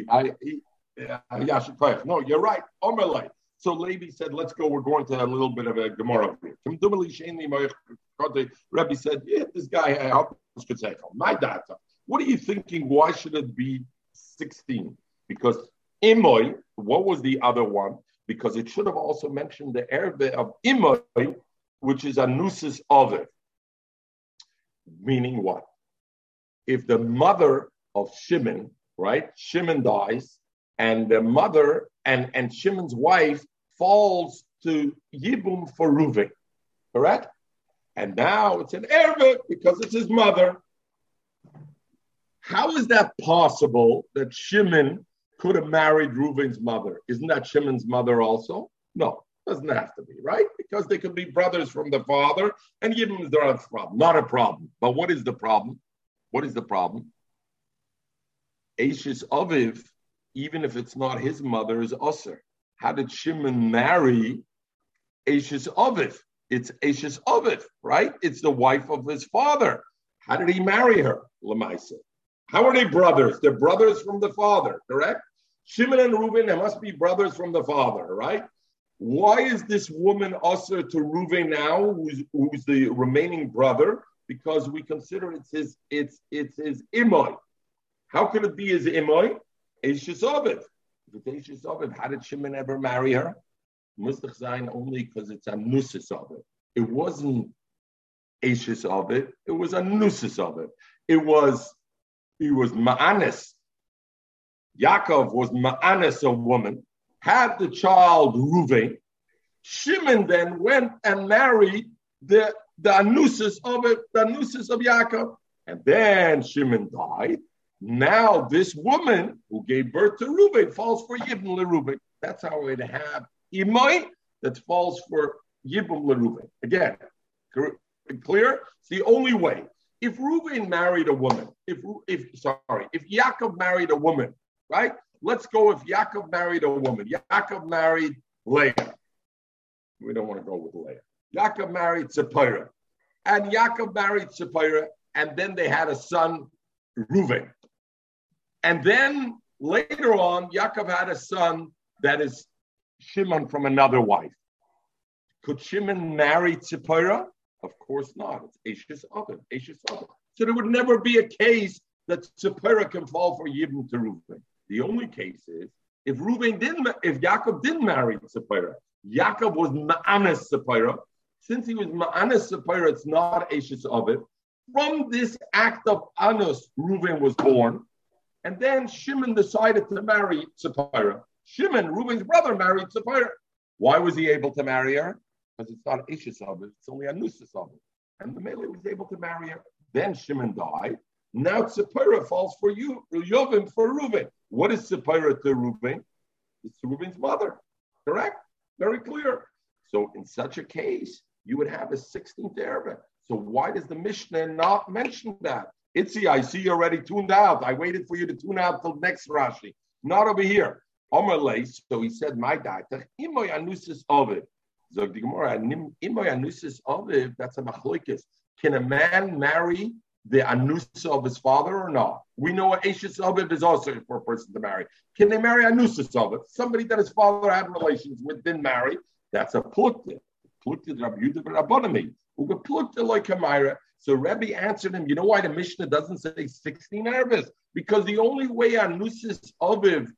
I. Uh, yeah, no, you're right. Omerlite. So Levi said, let's go. We're going to a little bit of a Gemara here. Rabbi said, yeah, this guy, I hope this could say, my data. What are you thinking? Why should it be 16? Because Imoy, what was the other one? Because it should have also mentioned the Erbe of Imoy, which is a nusus of it. Meaning what? If the mother of Shimon, right? Shimon dies, and the mother and, and Shimon's wife falls to Yibum for Reuven, correct? And now it's an Erevit because it's his mother. How is that possible that Shimon could have married Reuven's mother? Isn't that Shimon's mother also? No, doesn't have to be, right? Because they could be brothers from the father, and Yibum is not a problem. Not a problem. But what is the problem? What is the problem? Ashes Aviv, even if it's not his mother, is Usser. How did Shimon marry Ashes Aviv? It's Ashes Aviv, right? It's the wife of his father. How did he marry her? How are they brothers? They're brothers from the father, correct? Shimon and Reuben, they must be brothers from the father, right? Why is this woman usher to Reuven now, who's, who's the remaining brother? Because we consider it's his it's it's his imoy. How could it be his imoy? Ashes Aviv. How did Shimon ever marry her? Mustach Zayin only because it's a nusis of it. It wasn't Ashes of it. It was a nusis of it. It was, he was Ma'anis. Yaakov was Ma'anis, a woman, had the child Ruvain. Shimon then went and married the, the Anusis of it, the Anusis of Yaakov. And then Shimon died. Now this woman who gave birth to Reuben falls for Yibum LeReuben. That's how we'd have Imai that falls for Yibum LeReuben. Again, clear? It's the only way. If Reuben married a woman, if if sorry, if Yaakov married a woman, right? Let's go if Yaakov married a woman. Yaakov married Leah. we don't want to go with Leah. Yaakov married Zipporah, and Yaakov married Zipporah, and then they had a son, Reuven. And then later on, Yaakov had a son that is Shimon from another wife. Could Shimon marry Zipporah? Of course not. It's Ashes Oven, Ashes Oven. So there would never be a case that Zipporah can fall for Yibn to Reuven. The only case is if Reuven didn't, if Yaakov didn't marry Zipporah, Yaakov was Ma'anis Zipporah. Since he was Ma'anis Zipporah, it's not Ashes Oven. From this act of Anus, Reuven was born. And then Shimon decided to marry Zipporah. Shimon, Reuven's brother, married Zipporah. Why was he able to marry her? Because it's not Ashes Oven, it's only Anusas Oven. And the Mele was able to marry her. Then Shimon died. Now Tzipporah falls for you, Yovim for Reuven. What is Tzipporah to Reuven? It's Reuven's mother. Correct? Very clear. So in such a case, you would have a 16th Arab. So why does the Mishnah not mention that? Itzi, I see you already tuned out. I waited for you to tune out till next Rashi. Not over here. Omerle, so he said, my data, imoy anusis ovid. Zog the Gemara, imoy anusis ovid, that's a machloikis. Can a man marry the anusa of his father or not? We know Ashes Ovid is also for a person to marry. Can they marry anusa of Somebody that his father had relations with didn't marry. That's a plukta. Plukta Rabbi Yudah Rabbanami. Uga plukta like Kamira. So Rabbi answered him, you know why the Mishnah doesn't say 16 Arabs? Because the only way anusis Oviv,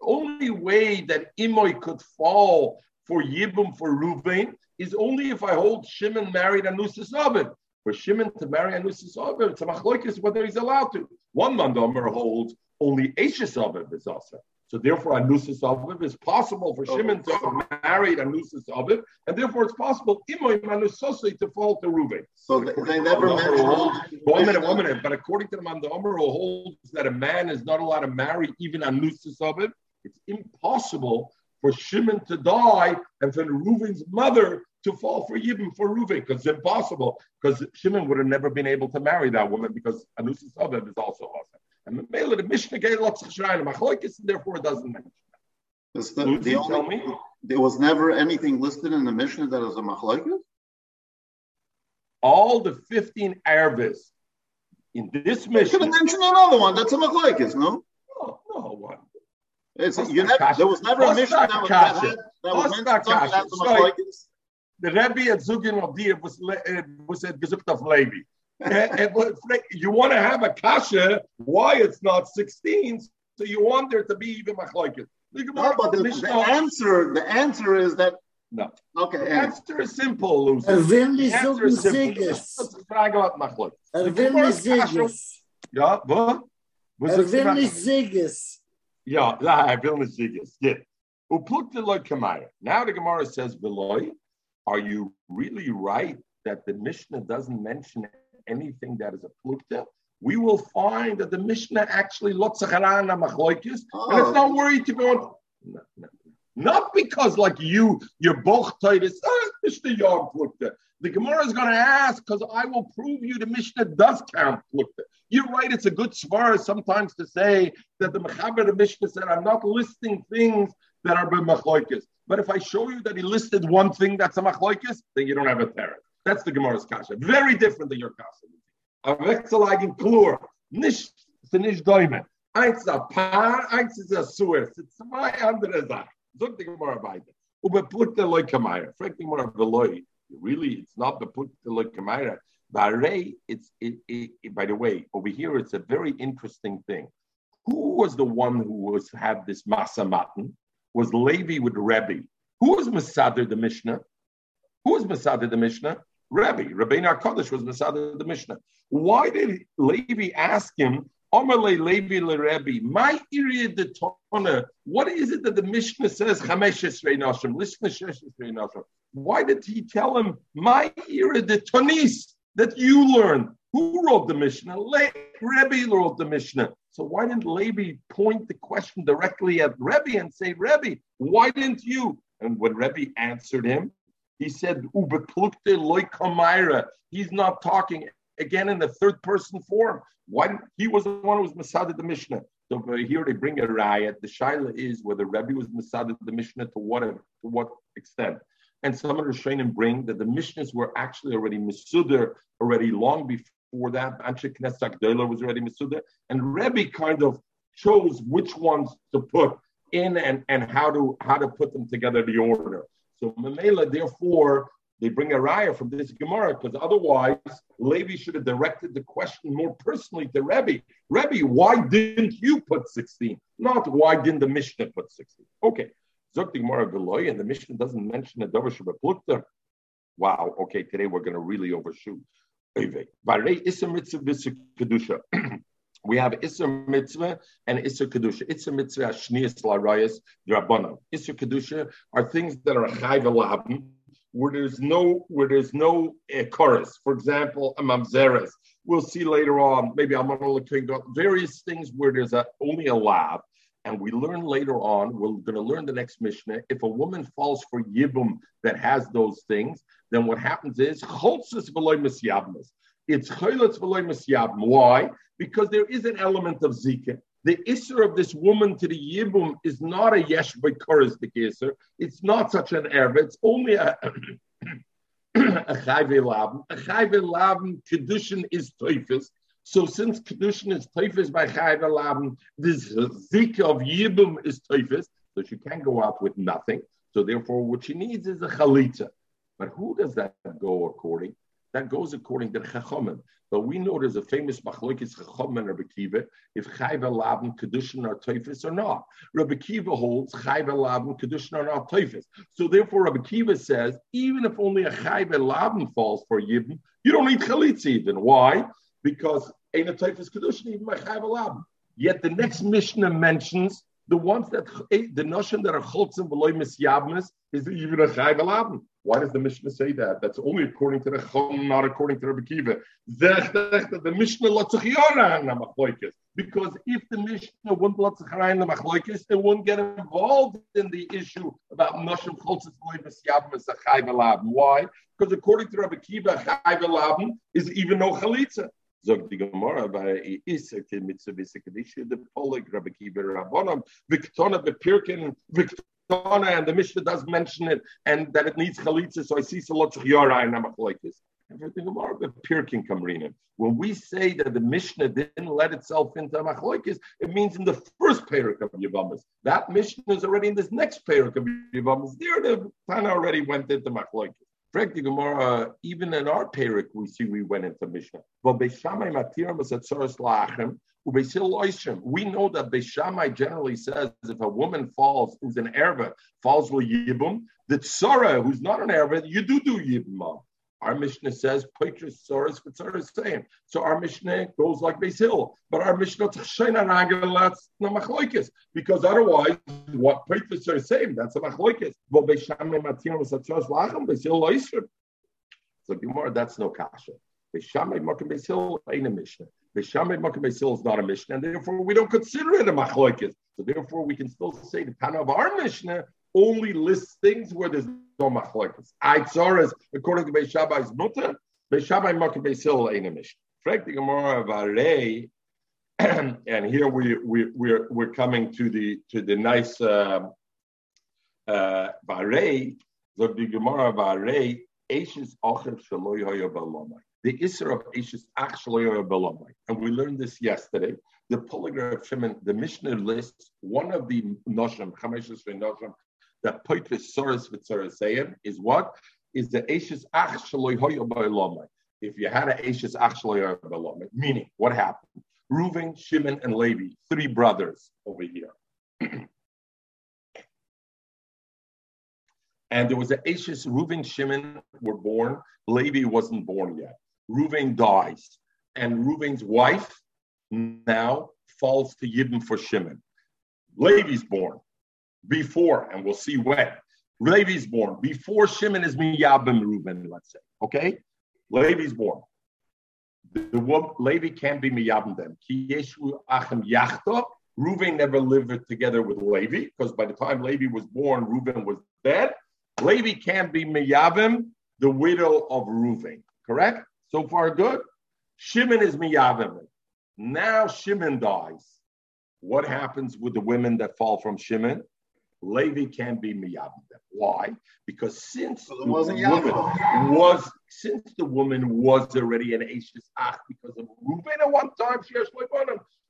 only way that Imoy could fall for Yibum for Ruvain is only if I hold Shimon married anusis Oviv. For Shimon to marry Anusis Aviv, it's a machlokes whether he's allowed to. One mandomer holds only Ashes Aviv is also. So therefore, Anusis Aviv is possible for Shimon to have married Anusis Aviv, and therefore it's possible Imoy Manusosei to fall to Ruven. So they, they never mentioned. One minute, one minute. But according to the mandomer who holds that a man is not allowed to marry even Anusis Aviv, it's impossible for Shimon to die and for Reuven's mother to fall for Yibim for Reuven because it's impossible because Shimon would have never been able to marry that woman because Anusis Aviv is also awesome. And the Mela, the Mishnah gave lots of Machlokes, and therefore it doesn't mention that. The, the only, me? there was never anything listed in the Mishnah that is a Machlokes? All the 15 Arabis in this Mishnah. You could have mentioned another one. That's a Machlokes? No, no one. It's, you never, there was never a Mishnah that was, that, had, that was mentioned something that's a Machlokes the Rebbe at Zugin of Dir was uh, was at Gesucht of Levi. you want to have a kasha, why it's not 16, so you want there to be even machlokes. No, but the, the, answer, the answer is that no. Okay. The answer is simple, Lucy. Erwin die suchen Sieges. Erwin die Sieges. Ja, was? Erwin die Sieges. Ja, ja, er will nicht Sieges. Ja. Uplukte loy kamaya. Now the Gemara says, Beloy, are you really right that the Mishnah doesn't mention anything that is a plukta? We will find that the Mishnah actually lotzacharana machloikis, and it's oh. not worried to go on. No, no, not because like you, your boch titus, oh, ah, Mishnah yom plukta. The Gemara is going to ask because I will prove you the Mishnah does count plukta. You're right; it's a good svar sometimes to say that the Mechaber the Mishnah said, "I'm not listing things that are b'machloikis." But if I show you that he listed one thing that's a machloikis, then you don't have a terror. That's the Gemara's kasha. Very different than your kasha. A wechselagen klur. nish, nicht däumen. Eins ein Paar, eins ist ein Suer. Sind zwei andere Sachen. Sagt die Gemara weiter. Ubepluckte Leukameira. Fragt die Gemara, Veloi. Really, it's not the Plukte Leukameira. By it's it, it, it, by the way, over here it's a very interesting thing. Who was the one who was had this masa matan? was Levi with Rebbe. Who was Masadir the Mishnah? Who was Masadir the Mishnah? Rebbe. Rabbeinu Kodesh was Masadir the Mishnah. Why did Levi ask him, Omerle Levi le my area what is it that the Mishnah says, listen to. Why did he tell him, my area de tonis, that you learn? Who wrote the Mishnah? Le- Rebbe wrote the Mishnah. So why didn't Levi point the question directly at Rebbe and say, Rebbe, why didn't you? And when Rebbe answered him, he said, He's not talking again in the third person form. Why he was the one who was Masada the Mishnah. So uh, here they bring a riot. The shaila is whether Rebbe was Masada the Mishnah to what to what extent. and some of the Rishonim bring that the Mishnahs were actually already Misuder already long before that. Anshe Knesset was already Misuder, and Rebbe kind of chose which ones to put in and, and how to how to put them together the order. So Mamela, therefore, they bring a raya from this Gemara because otherwise Levi should have directed the question more personally to Rebbe. Rebbe, why didn't you put 16? Not why didn't the Mishnah put 16? Okay. Zok the Gemara Veloy, and the Mishnah doesn't mention a Dover Shabbat Wow, okay, today we're going to really overshoot. We have Isser Mitzvah and Isser Kedusha. Isser Mitzvah, Shnias Larayas, Drabbana. Isser Kedusha are things that are Chayv where there's no where there's no uh, chorus. For example, a mamzeres. We'll see later on. Maybe I'm going to various things where there's a, only a lab. And we learn later on, we're going to learn the next Mishnah. If a woman falls for Yibum that has those things, then what happens is. It's. Why? Because there is an element of Zika the Isser of this woman to the Yibum is not a Yesh B'Koris the Isser. It's not such an Erb. It's only a a Chayve Labim. A Chayve Labim Kedushin is Teufis. So since Kedushin is Teufis by Chayve Labim, this Zika of Yibum is Teufis. So she can't go out with nothing. So therefore, what she needs is a Chalitza. But who does that go according? That goes according to the Chachamim. But we know there's a famous machlokes Chacham and Rabbi Kiva if Chayva Labin Kedushin are Teufis or not. Rabbi Kiva holds Chayva Labin Kedushin are not Teufis. So therefore, Rabbi Kiva says even if only a Chayva Labin falls for Yibn, you don't need Chalitz even. Why? Because ain't a Teufis Kedushin even by Chayva Labin. Yet the next Mishnah mentions the ones that eh, the notion that are chotzim v'loy misyabnis is even a chayv. Why does the Mishnah say that? That's only according to the Chum, not according to Rabbi Kiva. The Mishnah lotzachiyara because if the Mishnah wouldn't lotzachayim the machloikis, it wouldn't get involved in the issue about noshim chotzim v'loy misyabnis a chayv aladim. Why? Because according to Rabbi Kiva, chayv aladim is even no chalitza. Zog die Gemara bei Isaac mitzvah Kedisha, the Polig Rabbi Kiva Rabbanim, Viktona bepirkin, Viktona, and the Mishnah does mention it, and that it needs chalitza, so I see so lots of yara and this. Everything Gemara bepirkin kamrina. When we say that the Mishnah didn't let itself into machloikis, it means in the first parak of Yavamas. That Mishnah is already in this next parak of Yavamas. There, the Tana already went into machloikis. Correct the Gemara, even in our Perik, we see we went into Mishnah. But Beishamai Matiram Lachem, we know that Beishamai generally says if a woman falls, who's an erva, falls with Yibum, that Sarah, who's not an erva, you do do Yibum. Our Mishnah says Soros same. So our Mishnah goes like Beis Hill, but our Mishnah because otherwise, what is same, that's a machloikis. Beis Hill. So Gemara, that's no kasha. Beishamim Makim Beis Hill ain't a Mishnah. Beishamim Makim Beis Hill is not a Mishnah, and therefore we don't consider it a machloikis. So therefore, we can still say the Tana of our Mishnah only lists things where there's machlokes. Aitzoras, according to Beis is mutter. Beis makim Beis Hillel einamish. Frag the Gemara of Arei, and here we we we're we're coming to the to the nice uh, uh, Varei. The Gemara of Arei, Eishes Ochev Shaloy Hoya The Isser of And we learned this yesterday. The polygraph Shimon, the Mishnah lists one of the Noshim, Chameshes Noshim, that Poitris Soros Vitzoraseim is what? Is the Ashes Ach Shaloy If you had an Ashes Ach Shaloy meaning what happened? Reuven, Shimon, and Levi, three brothers over here. and there was an Ashes, Reuven, Shimon were born. Levi wasn't born yet. Reuven dies. And Reuven's wife now falls to Yibn for Shimon. Levi's born before, and we'll see when. Levi's born before Shimon is Miyabim Reuben, let's say. Okay? Levi's born. The, the Levi can't be Miyabim them. Kiyeshu Achim Yachta. Reuben never lived together with Levi because by the time Levi was born, Reuben was dead. Levi can't be Miyabim, the widow of Reuben. Correct? So far, good. Shimon is Miyabim. Now Shimon dies. What happens with the women that fall from Shimon? Levi can't be miyabim them. Why? Because since the woman was since the woman was already an Ashes Ach because of Reuben at one time, she has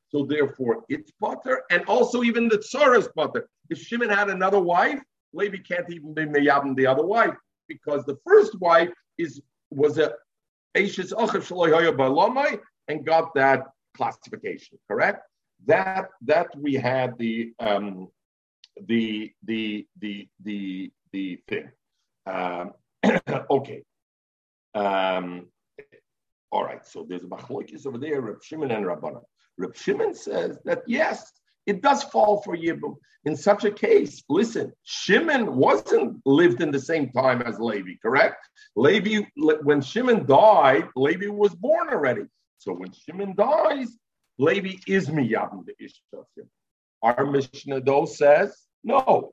so therefore it's butter, and also even the Tzora's butter. If Shimon had another wife, Levi can't even be miyabim the other wife because the first wife is was a Ashes Achav and got that classification. Correct? That that we had the um, the the the the the thing. Um, okay. Um, all right. So there's a machlokes over there, Reb Shimon and Rabbanan. Reb Shimon says that yes, it does fall for Yibum. In such a case, listen, Shimon wasn't lived in the same time as Levi, correct? Levi, when Shimon died, Levi was born already. So when Shimon dies, Levi is miyabim the Ishtasim. Our Mishnah though says, no,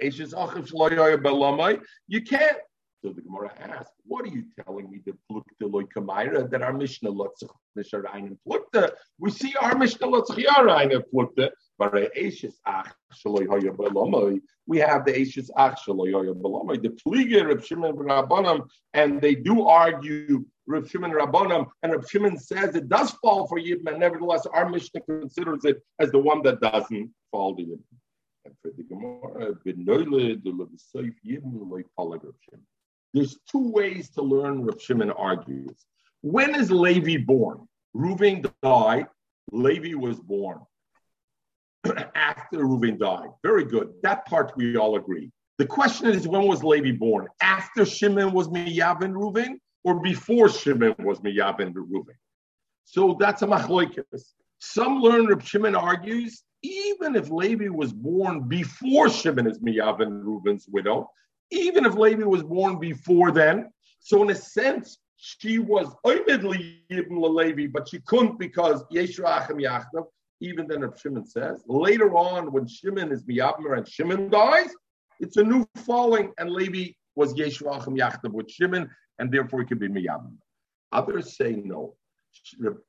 you can't. So the Gemara asks, what are you telling me that our Mishnah lotzach nisharein plukta? We see our Mishnah lotzach yarein plukta, but Eishes ach shaloy hoya belamai. We have the Eishes ach shaloy hoya belamai. The Pliga Reb Shimon Rabbanim, and they do argue Reb Shimon Rabbanim, and Reb Shimon says it does fall for Yibam, and nevertheless our Mishnah considers it as the one that doesn't fall to Yibam. And for the Gemara, there's two ways to learn Reb Shimon argues. When is Levi born? Reuven died. Levi was born after Reuven died. Very good. That part we all agree. The question is, when was Levi born? After Shimon was Miyavin Reuven, or before Shimon was Miyavin Reuven? So that's a machloikas. Some learn Reb Shimon argues, even if Levi was born before Shimon is Miyavin Reuven's widow, even if Levi was born before then. So in a sense, she was oimidly Yibn Levi, but she couldn't because Yeshua Achim Even then, if Shimon says later on, when Shimon is Miyabmer and Shimon dies, it's a new falling, and Levi was Yeshua Achim with Shimon, and therefore he could be Miyabmer. Others say no.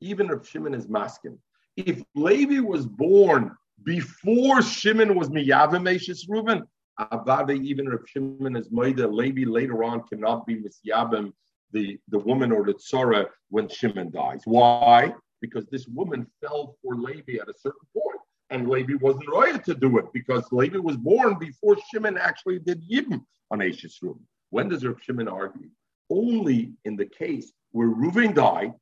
Even if Shimon is masking, if Levi was born before Shimon was Miyavim Meshis Reuven, Avada, even if Shimon is Maida, Levi later on cannot be Misyabim, the, the woman or the Tzora when Shimon dies. Why? Because this woman fell for Levi at a certain point, and Levi wasn't right to do it because Levi was born before Shimon actually did Yibim on Ashes Reuven. When does Rav Shimon argue? Only in the case where Reuven died,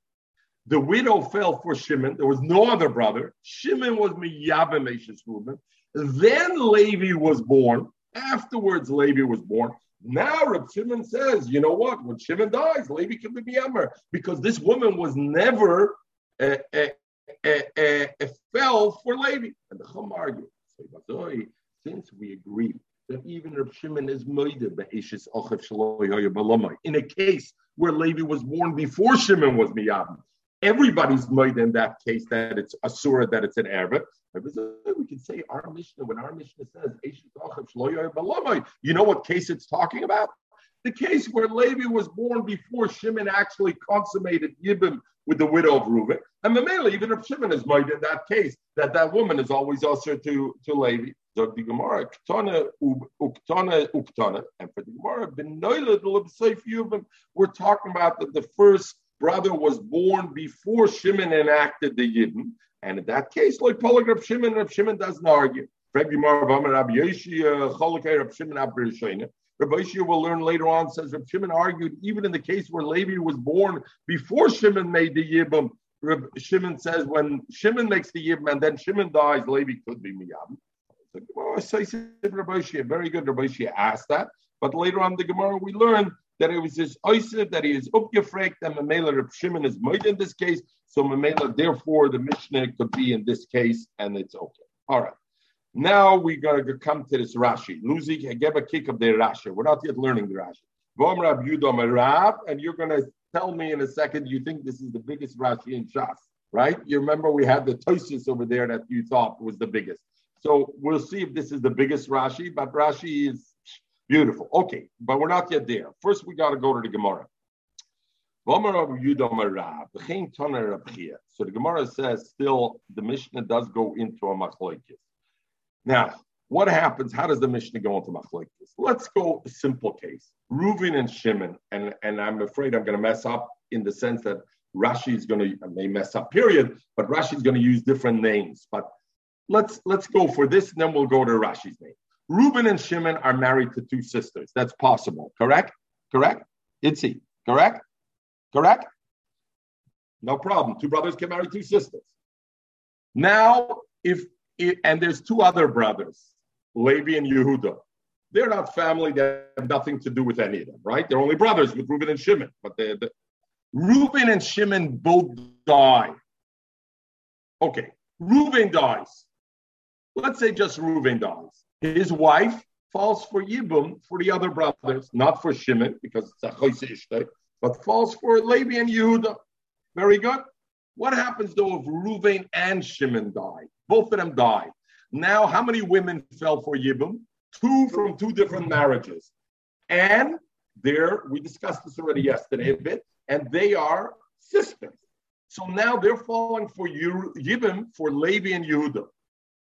the widow fell for Shimon. There was no other brother. Shimon was Ashes Reuven. Then Levi was born. Afterwards, Levi was born. Now Reb Shimon says, you know what? When Shimon dies, Levi can be Yammer because this woman was never uh, uh, uh, fell for Levi. And the Chum argued, since we agree that even Reb Shimon is in a case where Levi was born before Shimon was miyabim, everybody's made in that case that it's a surah that it's an Arab. We can say our Mishnah, when our Mishnah says, you know what case it's talking about? The case where Levi was born before Shimon actually consummated Yibim with the widow of Reuben. And Mamela, even if Shimon is made in that case, that that woman is always also to, to Levi. The Gemara, Uktana, Uktana, and for the Gemara, we're talking about the, the first brother was born before Shimon enacted the Yidden, and in that case, like Polygraph Shimon, Rav Shimon doesn't argue. Rabbi Yeshia will learn later on, says Rav Shimon argued, even in the case where Levi was born before Shimon made the Yibam, Rav Shimon says when Shimon makes the Yibam and then Shimon dies, Levi could be Miyam. Very good, Rabbi Yeshia asked that. But later on the Gemara, we learned that it was his oiser, that he is upgefragt, and Mamela Reb Shimon is moed in this case. So Mamela, therefore, the Mishnah could be in this case, and it's okay. All right. Now we're going to come to this Rashi. Luzi, I gave a kick of the Rashi. We're not yet learning the Rashi. Vom Rab Yudom Rab, and you're going to tell me in a second you think this is the biggest Rashi in Shas, right? You remember we had the Tosis over there that you thought was the biggest. So we'll see if this is the biggest Rashi, but Rashi is Beautiful. Okay, but we're not yet there. First, we got to go to the Gemara. So the Gemara says still the Mishnah does go into a machlokes. Now, what happens? How does the Mishnah go into machlekes? Let's go a simple case. Reuven and Shimon, and, and I'm afraid I'm going to mess up in the sense that Rashi is going to may mess up. Period. But Rashi is going to use different names. But let's let's go for this, and then we'll go to Rashi's name. Reuben and Shimon are married to two sisters. That's possible. Correct? Correct? Itzi. Correct? Correct? No problem. Two brothers can marry two sisters. Now, if and there's two other brothers, Levi and Yehuda. They're not family. They have nothing to do with any of them, right? They're only brothers with Reuben and Shimon. But the, Reuben and Shimon both die. Okay, Reuben dies. Let's say just Reuben dies. His wife falls for Yibum for the other brothers, not for Shimon because it's a Choyse but falls for Levi and Yehuda. Very good. What happens though if Reuven and Shimon die? Both of them die. Now, how many women fell for Yibum? Two from two different marriages. And there, we discussed this already yesterday a bit, and they are sisters. So now they're falling for Yibum for Levi and Yehuda.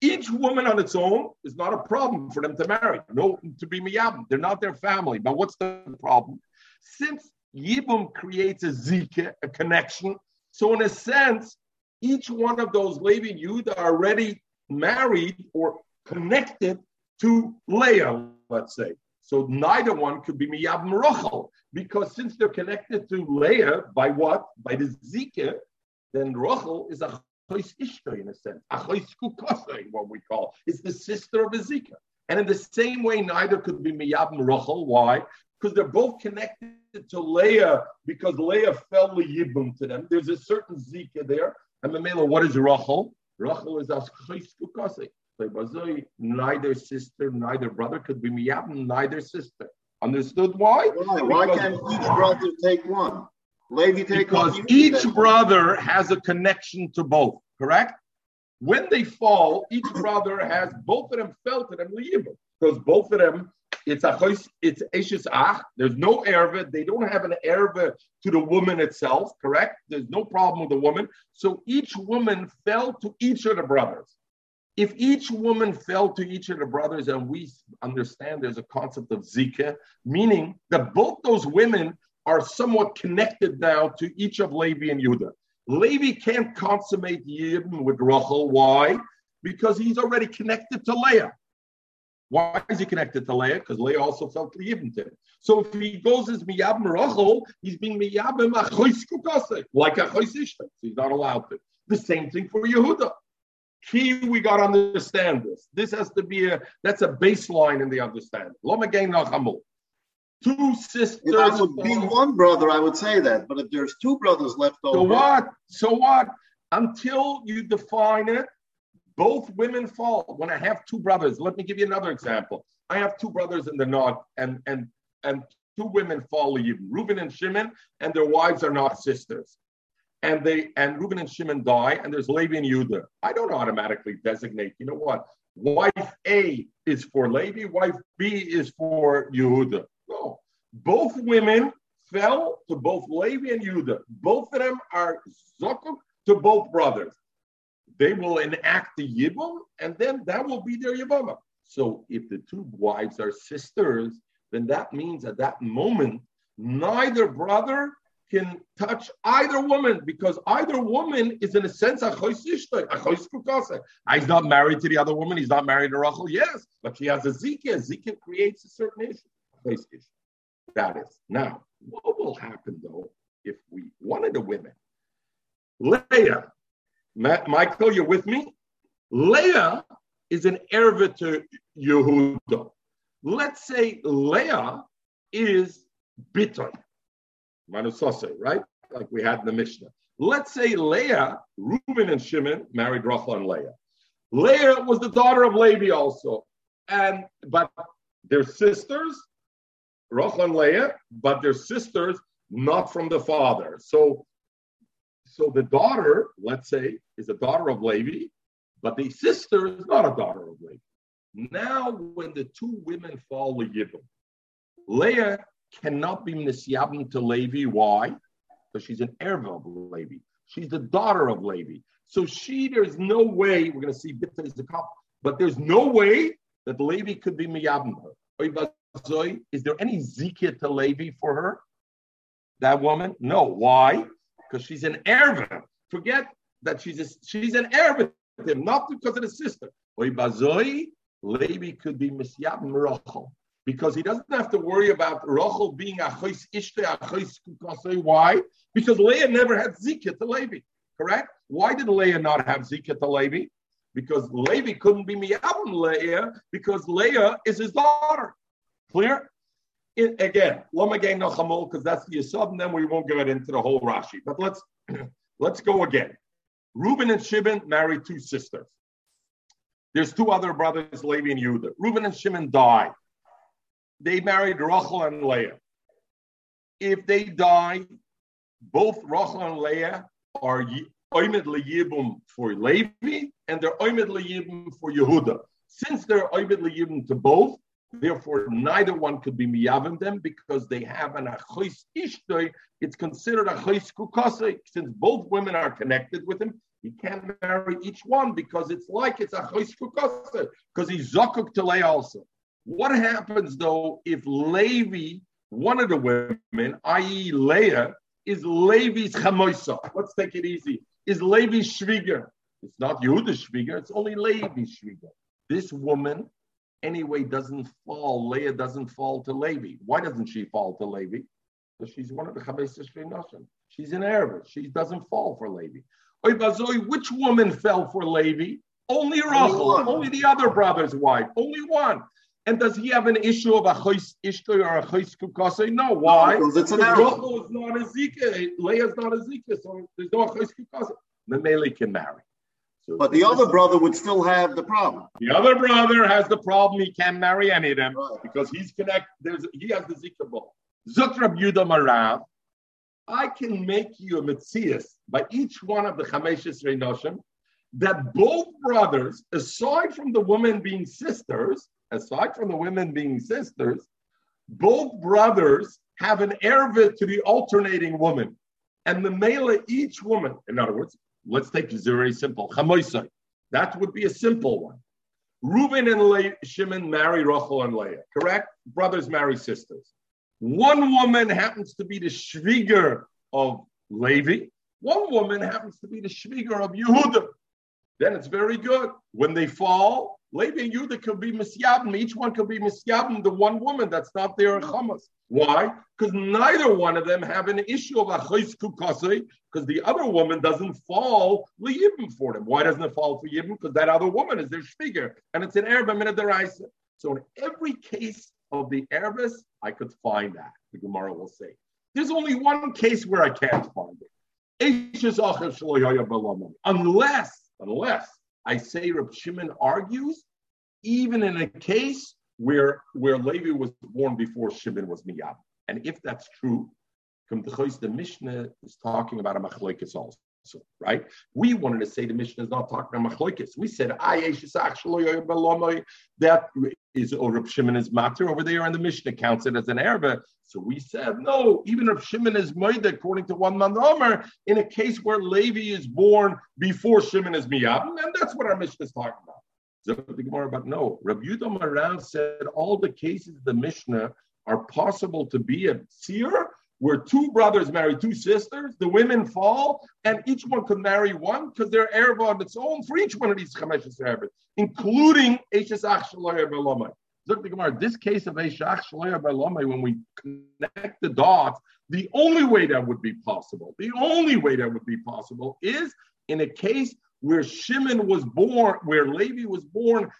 Each woman on its own is not a problem for them to marry, no, to be miyabim. They're not their family. But what's the problem? Since Yibum creates a zika, a connection, so in a sense, each one of those Levi Yehuda are already married or connected to Leah, let's say. So neither one could be Miyab Rachel, because since they're connected to Leah by what? By the Zika, then Rachel is a Chois Ishta in a sense, a Chois Kukasai, what we call. is the sister of Ezika. And in the same way, neither could be Miyab Rachel. Why? Because they're both connected to Leah, because Leah fell the Yibum to them. There's a certain Zika there. And Mamela, what is Rachel? Rachel is as Chois Kukasai. Neither sister, neither brother could be Miyab, neither sister. Understood why? Why? Why can't each brother take one? Levi take because each brother has a connection to both, correct? When they fall, each brother has both of them fell to them because both of them it's a it's eshes ach. There's no erva. They don't have an erva to the woman itself, correct? There's no problem with the woman. So each woman fell to each of the brothers. If each woman fell to each of the brothers, and we understand there's a concept of zika, meaning that both those women are somewhat connected now to each of Levi and Yehuda. Levi can't consummate Yibn with Rachel. Why? Because he's already connected to Leah. Why is he connected to Leah? Because Leah also felt Yibn to him. So if he goes as Miyabim Rachel, he's being Miyabim like a Choisishta. So he's not allowed to. The same thing for Yehuda. Key, we got to understand this. This has to be a, that's a baseline in the understanding. Lomagain Nachamul two sisters. If I would be one brother, I would say that. But if there's two brothers left over. So what? So what? Until you define it, both women fall. When I have two brothers, let me give you another example. I have two brothers in the north, and and and two women fall even. Reuben and Shimon, and their wives are not sisters. And they and Reuben and Shimon die, and there's Levi and Yehuda. I don't automatically designate. You know what? Wife A is for Levi, wife B is for Yehuda. No, both women fell to both Levi and Yehuda. Both of them are zokuk to both brothers. They will enact the yibum, and then that will be their yibama. So if the two wives are sisters, then that means at that moment, neither brother can touch either woman because either woman is in a sense a ah, He's not married to the other woman. He's not married to Rachel. Yes, but she has a zika. Zika creates a certain issue. That is. Now, what will happen though if we, one of the women, Leah, Michael, you're with me? Leah is an erva to Yehuda. Let's say Leah is Bitoy, Manusose, right? Like we had in the Mishnah. Let's say Leah, Reuben and Shimon married Rachel and Leah. Leah was the daughter of Levi also, and but they're sisters, Rachel and Leah, but they're sisters, not from the father. So, so the daughter, let's say, is a daughter of Levi, but the sister is not a daughter of Levi. Now, when the two women fall Yibum, Leah cannot be Nisyabim to Levi. Why? Because she's an heir of Levi. She's the daughter of Levi. So she, there's no way, we're going to see Bitta is the couple, but there's no way that Levi could be miyabim her. Is there any zikir to Levi for her? That woman? No. Why? Because she's an erva. Forget that she's a, she's an erva him, not because of the sister. Oy Bazoi, Levi could be misyabim Rachel because he doesn't have to worry about Rachel being a chos ishte, a chos Why? Because Leah never had zikah to Levi. Correct? Why did Leah not have zikah to Levi? Because Levi couldn't be miyabim Leah because Leah is his daughter. Clear? It, again, Lomagain Nachamol, because that's the Yisod, and then we won't get into the whole Rashi. But let's let's go again. Reuben and Shimon married two sisters. There's two other brothers, Levi and Yehuda. Reuben and Shimon die. They married Rachel and Leah. If they die, both Rachel and Leah are Oimed Yibum for Levi and they're Oimed Yibum for Yehuda. Since they're Oimed Yibum to both, therefore neither one could be miyavim them because they have an achois ishtoi. It's considered a chois kukase. Since both women are connected with him, he can't marry each one because it's like it's a chois kukase because he's zakuk to lay also. What happens though if Levi, one of the women, i.e. Leah, is Levi's chamoisa? Let's take it easy. Is Levi's shviger? It's not Yehuda's shviger, it's only Levi's shviger. This woman, anyway, doesn't fall. Leah doesn't fall to Levi. Why doesn't she fall to Levi? Because she's one of the chamoisa shvinashim. She's an Arab. She doesn't fall for Levi. Which woman fell for Levi? Only Rachel, only, the other brother's wife, only one. And does he have an issue of a chois ishtoy or a chois kukase? No. Why? No, it's an Rachel is not a zika. Leah is not a zika, so there's no chois kukase. Mameli can marry. So but the other brother would still have the problem. The other brother has the problem. He can't marry any of them right. because he's connected. There's he has the zika ball. Zutrab Yuda Marav. I can make you a mitzias by each one of the Chameshes Reinoshim that both brothers, aside from the women being sisters, aside from the women being sisters, both brothers have an ervit to the alternating woman. And the male, each woman, in other words, let's take this very simple. Chamoisai. That would be a simple one. Reuben and Le- Shimon marry Rachel and Leah, correct? Brothers marry sisters. One woman happens to be the shviger of Levi. One woman happens to be the shviger of Yehuda. Then it's very good. When they fall, Levi and Yehuda could be misyabim. Each one could be misyabim the one woman that's not there in Chamas. Why? Because neither one of them have an issue of achos kukase, because the other woman doesn't fall liyibim for them. Why doesn't it fall for yibim? Because that other woman is their shviger, and it's an erba minadaraisa. So in every case of the erbis, I could find that. The Gemara will say. There's only one case where I can't find it. Unless, unless I say Reb Shimon argues, even in a case where where Levi was born before Shimon was Miyab. And if that's true, the Mishnah is talking about a machlokes also. right? We wanted to say the Mishnah is not talking about machlokes. We said that is or Reb Shimon is matter over there, and the Mishnah counts it as an erba. So we said no. Even if Shimon is moed, according to one man Omer, in a case where Levi is born before Shimon is miyab, and that's what our Mishnah is talking about. But no, Rabbi Yudah Maran said all the cases of the Mishnah are possible to be a seer where two brothers marry two sisters, the women fall, and each one could marry one because they're Erev on its own for each one of these Chameshes Erev, including Eshes Ach Shaloyer This case of Eshes Ach Shaloyer when we connect the dots, the only way that would be possible, the only way that would be possible is in a case where Shimon was born, where Levi was born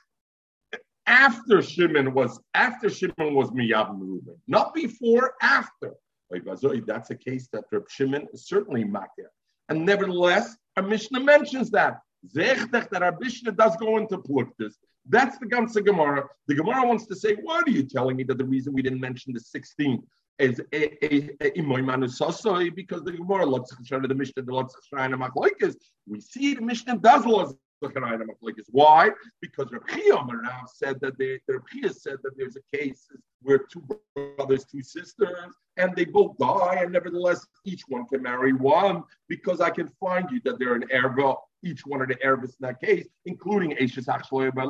after Shimon was after Shimon was Miyav Reuben, not before, after. That's a case that Reb Shimon is certainly makir. And nevertheless, our Mishnah mentions that. Zechtech that our Mishnah does go into Pluktis. That's the Gamsa Gemara. The Gemara wants to say, why are you telling me that the reason we didn't mention the 16 is a because the Gemara lots of the Mishnah the lots of machlokes. We see the Mishnah does why? Because Rav Chia said that they, Rav Chia said that there's a case where two brothers, two sisters, and they both die, and nevertheless each one can marry one because I can find you that they're an erva, each one of the ervas in that case, including Ashes Achshloya by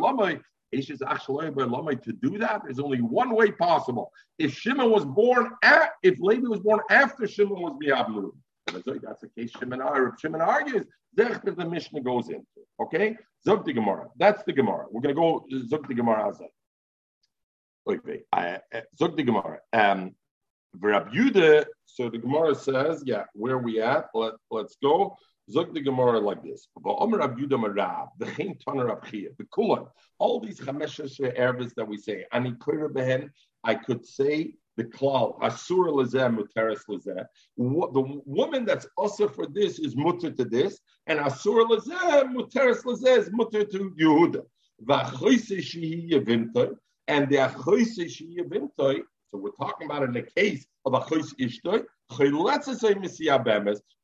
To do that, there's only one way possible. If Shimon was born at, if Levi was born after Shimon was Miyabim That's the case Shimon, Shimon argues. The Mishnah goes into. Okay, Zog the Gemara. That's the Gemara. We're going to go Zog the Gemara. Okay, Zog the Gemara. Um, so the Gemara says, yeah, where we at? Let, let's go. Zog the Gemara like this. All these chameshes ervis that we say, I could say the klal asur lezeh muteres lezeh. The woman that's also for this is mutter to this, and asur lezeh muteres lezeh is mutter to Yehuda. And the achoyse shehi yevimtoi. So we're talking about in the case of a choyse ishtoi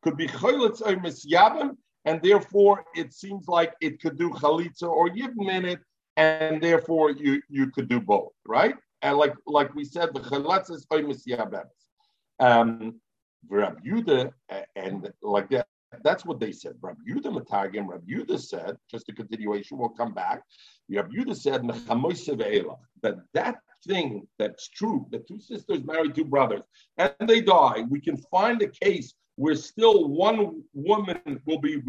could be misyabim, and therefore it seems like it could do chalitza or yibim in it, and therefore you you could do both, right? And like like we said, the chalitza is misyabim. Um, Rab Yuda, and like that, that's what they said. Rab Yuda Matagim, Rab Yuda said, just a continuation, we'll come back. Rab Yuda said, that that thing that's true, that two sisters marry two brothers, and they die, we can find a case where still one woman will be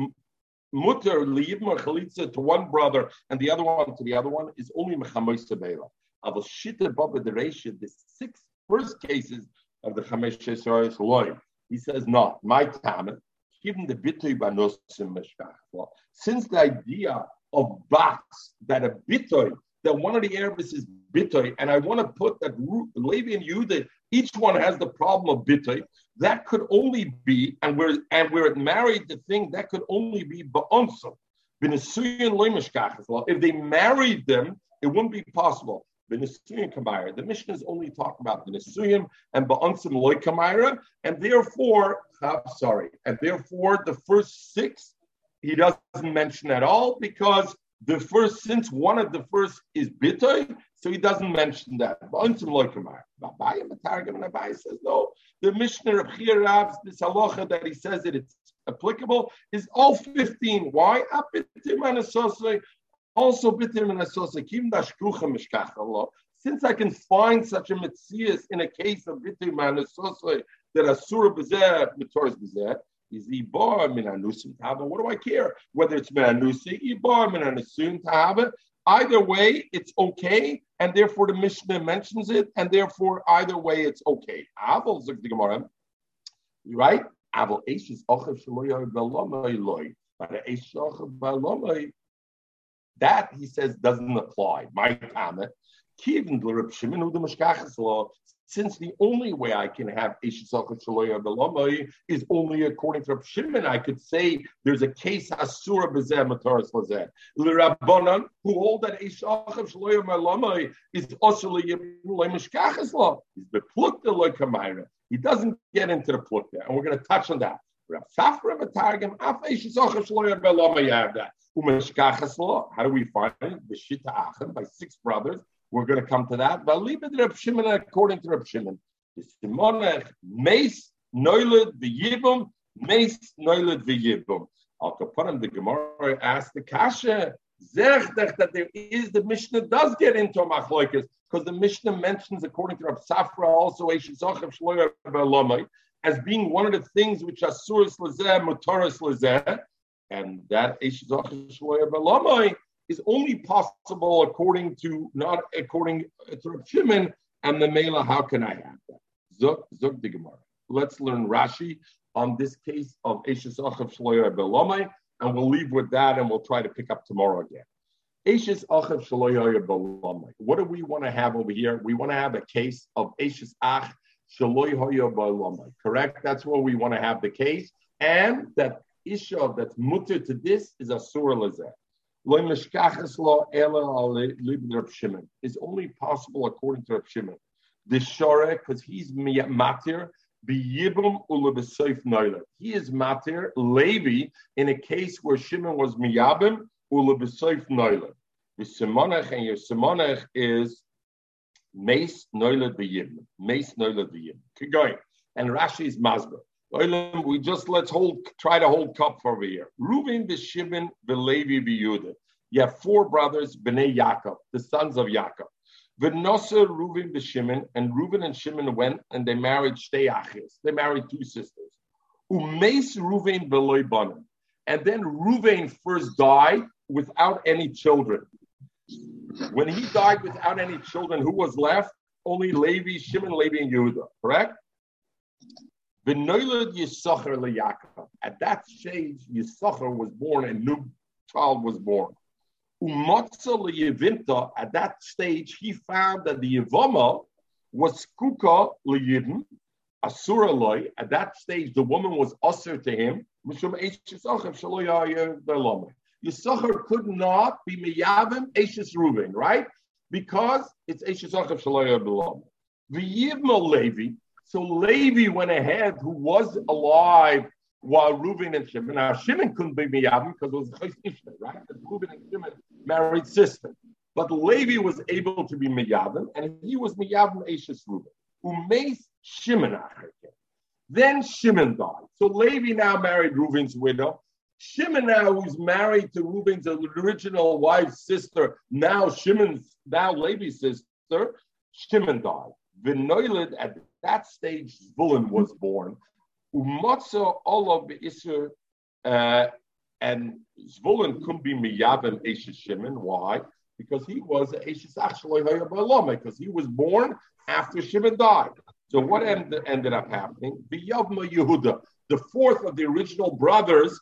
mutter liyivma chalitza to one brother and the other one to the other one is only mechamoy sebela. Avos shita baba dereisha, the six first cases of the chamesh shesoris loy. He says not my time. Given the bitui banosim meshkach. Since the idea of box that a bitui that one of the Arabs is bitoy, and I want to put that Levi and Yehuda, each one has the problem of bitoy. That could only be, and we're and we're married the thing that could only be ba'onsim. If they married them, it wouldn't be possible. The Mishnah is only talking about the Nisuyim and Ba'ansim Loy Kamaira, and therefore, uh, sorry, and therefore the first six he doesn't mention at all because the first, since one of the first is bitoy, so he doesn't mention that. Abai says no. The Mishnah of Chiyarab's this halacha that he says that it's applicable is all 15. Why? Also bitim and Allah. Since I can find such a mitzias in a case of bitim and asosai that asura bezeh mitoris bezeh, is ibar min anusim tava. What do I care whether it's me'anusi, ibar min anusim tava? Either way, it's okay, and therefore the Mishnah mentions it, and therefore either way it's okay. Aval the Gemara, right? Ochav loy, but ochav. That he says doesn't apply. My comment. Kivin l'Reb Shimon the Mishkachas law since the only way I can have is only according to Rav Shimon, I could say there's a case Asura Bezeh Mataras Lazeh. L'Rabbanan, who hold that Eshisachot Shaloya Belamai is also Mishkachas law. He's beplukta like Kamaira. He doesn't get into the plukta, and we're going to touch on that. How do we find it? By six brothers. We're going to come to that. But leave it Reb Shimon according to Reb Shimon. Simonech meis noiled v'yibum meis noiled v'yibum. Al kapanim the Gemara asked the kasha zerdech that there is the Mishnah does get into a machloikas because the Mishnah mentions according to Reb Safra also Eishizochav Shloyer as being one of the things which are suras lezeh motoris lezeh and that Eishizochav Shloyer is only possible according to not according to Shimon and the Mela. How can I have that? Zuk Zuk the Gemara. Let's learn Rashi on this case of Eshes Achav Shloyer Belomai, and we'll leave with that, and we'll try to pick up tomorrow again. Eshes Achav Shloyer Belomai. What do we want to have over here? We want to have a case of Eshes Ach Shloyer Belomai. Correct? That's where we want to have the case, and that Isha that's mutter to this is a surah lazeh is only possible according to Reb Shimon. The Shore, because he's matir. He is matir, Levi, in a case where Shimon was miyabim ulabesayf noiler. The Simonach and your Simonach is mace noiler biyibim. Mace noiler biyibim. Keep going. And Rashi is. We just let's hold, try to hold cup for over here. Reuven the Shimon the Levi Yehuda. You have four brothers, Bnei Yaakov, the sons of Yaakov. V'nosa Reuven Shimon, and Reuven and Shimon went and they married Shtei Achis. They married two sisters. Umeis Reuven beloy banim. And then Reuven first died without any children. When he died without any children, who was left? Only Levi, Shimon, Levi, and Yehuda, correct? V'noilad Yisachar leYaakov. At that stage, Yisachar was born, a new child was born. Umotza leYevinta. At that stage, he found that the Yevama was kuka leyivim, asura loy. At that stage, the woman was usher to him. Yisachar could not be miyavim eshes Reuven, right? Because it's eshes achav shaloya belam. V'yivma Levi. So Levi went ahead, who was alive while Reuven and Shimon. Now Shimon couldn't be miyavim because it was Chayis Ishmael, right? Reuven and Shimon married sister. But Levi was able to be miyavim, and he was miyavim eshes Reuven. Umeis Shimon Then Shimon died. So Levi now married Reuven's widow. Shimon now, who's married to Reuben's original wife's sister, now Shimon's, now Levi's sister, Shimon died. Vinoilid, at that stage, Zvulun was born. Umotza Olav Isser, uh, and Zvulun couldn't be Miyavim Eshes Shimon. Why? Because he was Eshes because he was born after Shimon died. So what ended, ended up happening? Biyavma Yehuda, the fourth of the original brothers,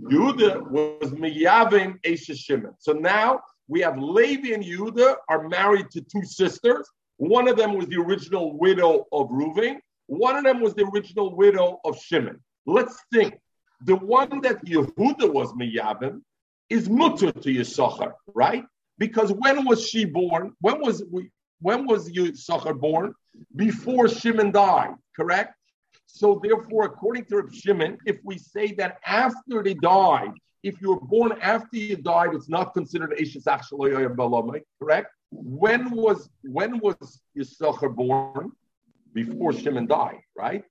Yehuda was Miyavim Eshes Shimon. So now we have Levi and Yehuda are married to two sisters. One of them was the original widow of Reuven. One of them was the original widow of Shimon. Let's think. The one that Yehuda was Miyavim is mutter to Yisachar, right? Because when was she born? When was we, when was Yisachar born? Before Shimon died, correct? So therefore, according to Reb Shimon, if we say that after they died, if you were born after you died, it's not considered Eishes Achshaloyah correct? When was when was Yisachar born? Before Shimon died, right?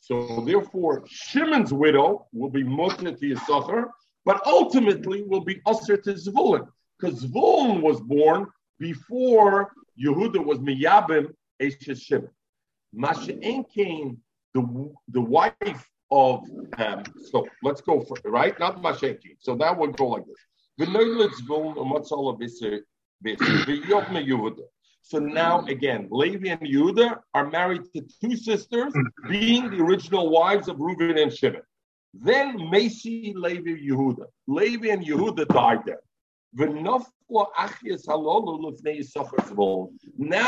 So therefore, Shimon's widow will be mutter to Yisachar, but ultimately will be usher to Zvulun, because Zvulun was born before Yehuda was miyabim Eishes Shimon. Masha'en came the the wife of um, so let's go for right not Masheki. So that we'll go like this. So now again, Levi and Yehuda are married to two sisters, mm-hmm. being the original wives of Reuben and Shimon. Then Macy, Levi, Yehuda. Levi and Yehuda died there. Now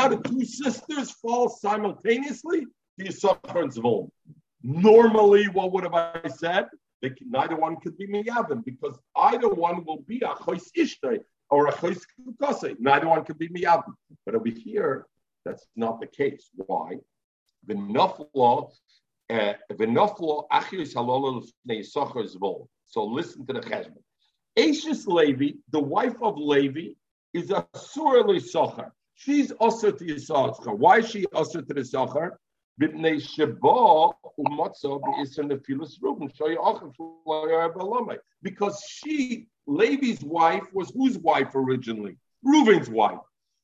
the two sisters fall simultaneously Yisachar and Zvulun. Normally, what would have I said? They, neither one could be miyavim because either one will be a chois ishtay or a kukase. Neither one can be miyavim. But over here, that's not the case. Why? The uh, the nafla achiyus halol Yisachar Zvulun. So listen to the cheshbon. Ashes Levi, the wife of Levi, is a surely socher. She's also to Yisachar. Why is she also to the socher? Because she, Levi's wife, was whose wife originally? Reuven's wife.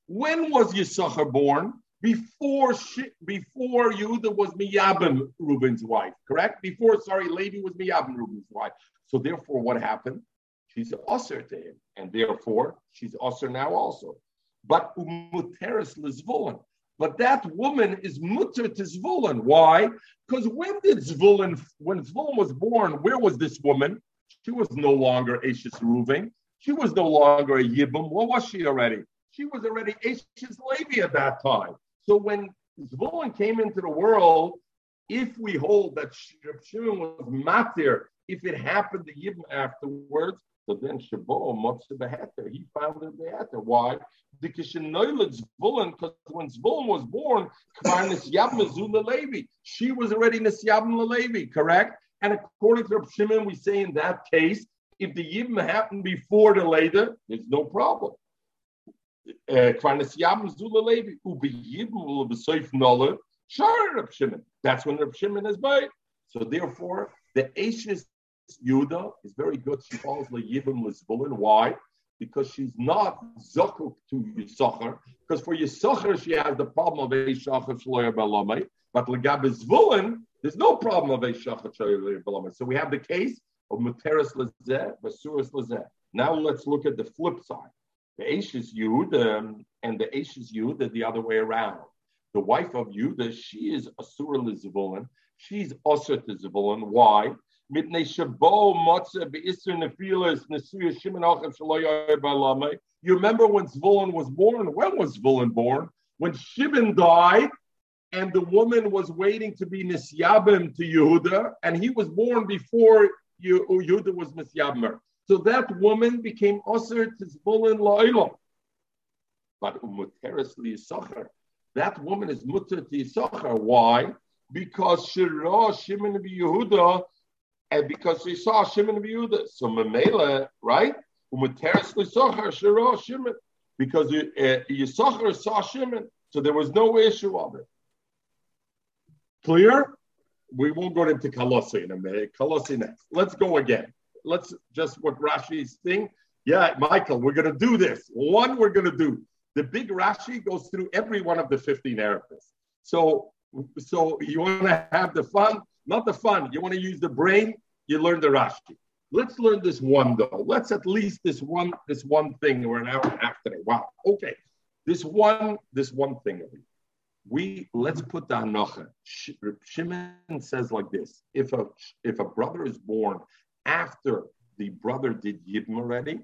When was Yisachar born? Before she, before Yehuda was Miyabim, Reuven's wife, correct? Before, sorry, Levi was Miyabim, Reuven's wife. So therefore, what happened? She's usher to him, and therefore she's usher now also. But umuteris lizvulin. But that woman is mutter to Zvulun. Why? Because when did Zvulun, when Zvulun was born, where was this woman? She was no longer Ashes Reuven. She was no longer a Yibum. What was she already? She was already Ashes Levi at that time. So when Zvulun came into the world, if we hold that Shimon was matir, if it happened to Yibum afterwards, so then Shabo Motzah Beheter, he found the Beheter. Why? Because Zvulun, because when Zvulun was born, she was already Nisyabim correct? And according to Shimon, we say in that case, if the Yibim happened before the later, there's no problem. Uh, That's when Reb Shimon is made. So therefore, the Ashes Yehuda is very good. She calls the Yibim Lisbulin. Why? because she's not zakuk to Yisachar, because for Yisachar she has the problem of Eishachar Shloya Balamai, but Legab there's no problem of Eishachar Shloya Balamai. So we have the case of Muteris Lazeh, Basuris Lazeh. Now let's look at the flip side. The Ashes Yud um, and the Ashes Yud are the other way around. The wife of Yudah, she is Asura Lizavulin. She's Asur to Zavulin. Why? You remember when Zvulun was born? When was Zvulun born? When Shimon died, and the woman was waiting to be Nisyabim to Yehuda, and he was born before Yehuda was Nisyabim. So that woman became Osir to Zvulun La'ilam. But Umuteres Yisachar, that woman is Mutter to Yisachar. Why? Because Shirah Shimon Yehuda and because we saw Shimon Yehuda. So Mamela, right? Because Yisachar uh, saw Shimon, so there was no issue of it. Clear? We won't go into Kalossi in a minute. Kalossi next. Let's go again. Let's just what Rashi's thing. Yeah, Michael, we're going to do this. One, we're going to do. The big Rashi goes through every one of the 15 Arabics. So, so you want to have the fun? Not the fun. You want to use the brain? You learn the Rashi. Let's learn this one though. Let's at least this one, this one thing. We're an hour and a half. Wow. Okay. This one, this one thing. We let's put the anocha. Shimon says like this: If a if a brother is born after the brother did yibum already,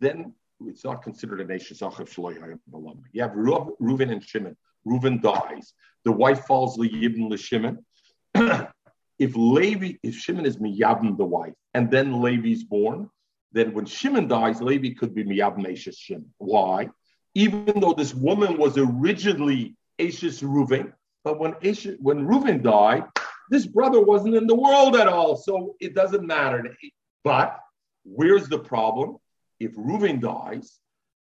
then it's not considered Eshes Achav You have Reuven and Shimon. Reuven dies. The wife falls the Yibn Shimon. if Levi, if Shimon is miyabim the wife, and then Levi's born, then when Shimon dies, Levi could be miyabim Ashes Shimon. Why? Even though this woman was originally Ashes Reuven, but when Ashes, when Reuven died, this brother wasn't in the world at all, so it doesn't matter. But where's the problem? If Reuven dies,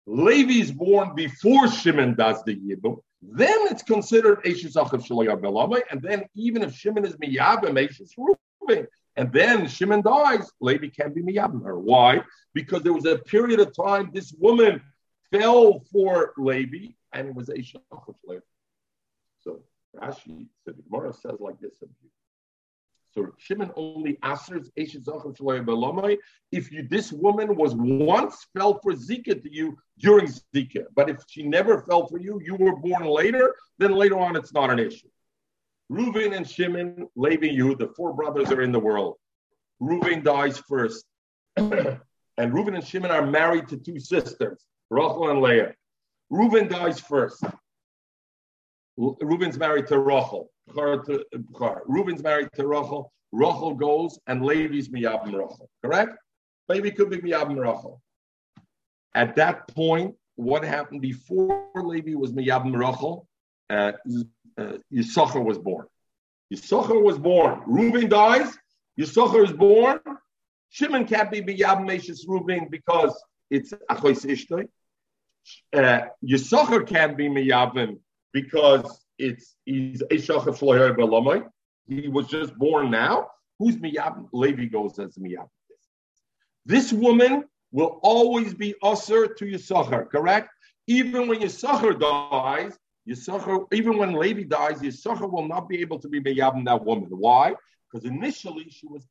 Levi is born before Shimon does the Yibum, then it's considered Eshes Achav Shalayah and then even if Shimon is Miyabim, Eshes Reuven, and then Shimon dies, Levi can't be Miyabim her. Why? Because there was a period of time this woman fell for Levi, and it was Eshes Achav So Rashi, the Gemara says like this Shimon only answers if you this woman was once fell for Zika to you during Zika, but if she never fell for you, you were born later, then later on it's not an issue. Reuven and Shimon, Levi, you, the four brothers are in the world. Reuven dies first. and Reuven and Shimon are married to two sisters, Rachel and Leah. Reuven dies first. Reuven's married to Rachel. Reuven's married to Rachel. Rachel goes and Levi's miyabim Rachel. Correct? Levi could be miyabim Rachel. At that point, what happened before Levi was miyabim Rachel? Uh, uh, Yisachar was born. Yisachar was born. Reuven dies. Yisachar is born. Shimon can't be miyabim Meshes Reuven because it's achois ishtoi. Uh, Yisachar can't be miyabim because it's he's He was just born now. Who's Miyab? Levi goes as Miyab. This woman will always be usher to Yisachar, correct? Even when Yisachar dies, Yisachar, even when Levi dies, Yisachar will not be able to be Miyab that woman. Why? Because initially she was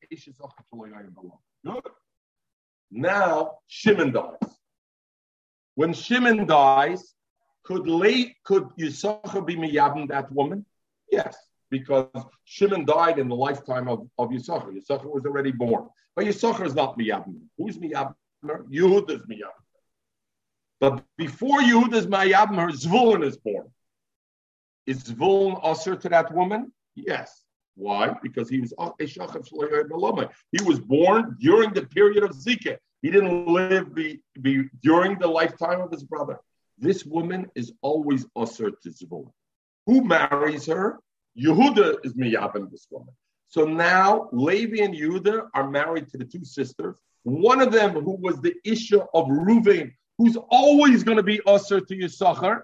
Good. Now Shimon dies. When Shimon dies, could late could Yisachar be miyabim that woman? Yes, because Shimon died in the lifetime of, of Yisachar. Yisachar was already born. But Yisachar is not miyabim. Who's miyabim? Yehud is miyabim. But before Yehud is miyabim, her Zvulun is born. Is Zvulun usher to that woman? Yes. Why? Because he was he was born during the period of Zika. He didn't live be, be during the lifetime of his brother. This woman is always Osir to Zvulun. Who marries her? Yehuda is Miyabim, this woman. So now Levi and Yehuda are married to the two sisters. One of them, who was the Isha of Ruvain, who's always going to be Osir to Yisachar,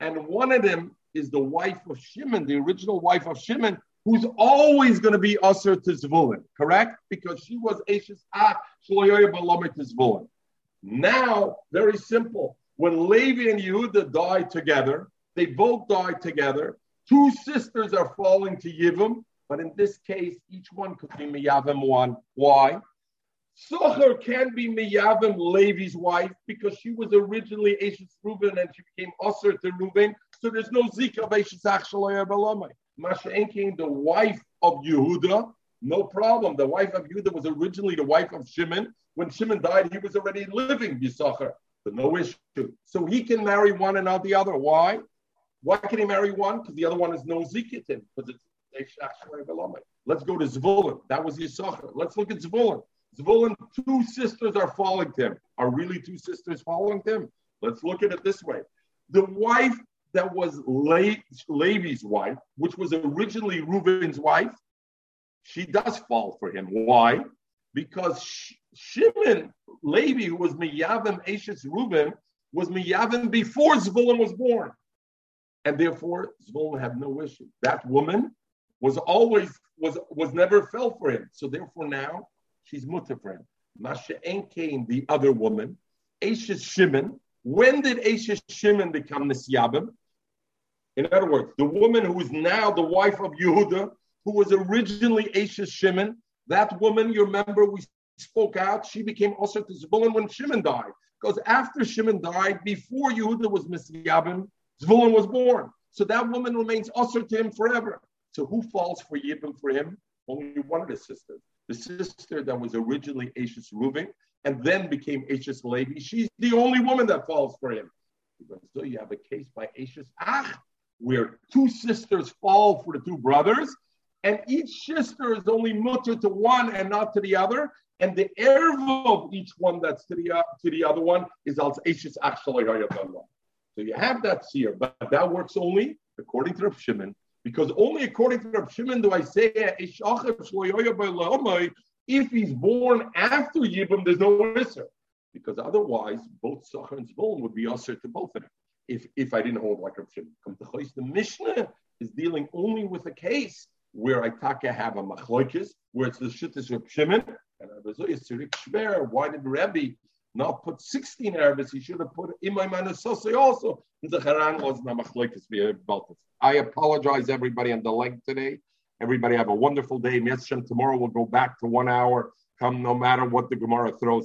and one of them is the wife of Shimon, the original wife of Shimon, who's always going to be Osir to Zvulun, correct? Because she was Ashes Ah Shloyoy Balamet to Zvulun. Now, very simple. When Levi and Yehuda die together, they both die together. Two sisters are falling to Yivim, but in this case, each one could be Miyavim one. Why? Socher can be Miyavim Levi's wife because she was originally Ashes Reuben and she became Osir to Reuben. So there's no Zika of Ashes Achshalayah Masha Enkin, the wife of Yehuda, no problem. The wife of Yehuda was originally the wife of Shimon. When Shimon died, he was already living Yisachar, but no issue. So he can marry one and not the other. Why? Why can he marry one? Because the other one is no Zikitin, because it's Let's go to Zvulun. That was Yisachar. Let's look at Zvulun. Zvulun, two sisters are following him. Are really two sisters following him? Let's look at it this way. The wife that was Le- Levi's wife, which was originally Reuben's wife, she does fall for him. Why? Because Shimon, Levi, who was Miyavim Ashes Reuben, was Miyavim before Zvulun was born. And therefore, Zvulun had no issue. That woman was always, was, was never fell for him. So therefore now, she's mutter for him. Masha came the other woman, Ashes Shimon. When did Ashes Shimon become Nisyabim? In other words, the woman who is now the wife of Yehuda, who was originally Ashes Shimon, that woman, you remember, we spoke out, she became also to Zvulun when Shimon died. Because after Shimon died, before Yehuda was Misyabim, Zvulun was born. So that woman remains usher to him forever. So who falls for Yibim for him? Only one of the sisters. The sister that was originally Ashes Reuven and then became Ashes Levi. She's the only woman that falls for him. So you have a case by Ashes Ach, where two sisters fall for the two brothers, and each sister is only mutter to one and not to the other. And the erva of each one that's to the to the other one is als Ashes Ach So you have that seer, but that works only according to Rav Shimon because only according to Rav Shimon do I say if he's born after Yibam, there's no Isser. Because otherwise, both Sachar and Zvulun would be Isser to both of them. If, if I didn't hold like Rav Shimon. The Mishnah is dealing only with a case where I taka have a machloikis, where it's the shittis Rav Shimon, and oh, why did Rebbe not put 16 Arabs, he should have put Imay Manasose also. In the Haran was Namachlekes I apologize, everybody, on the leg today. Everybody have a wonderful day. Tomorrow we'll go back to one hour. Come no matter what the Gemara throws.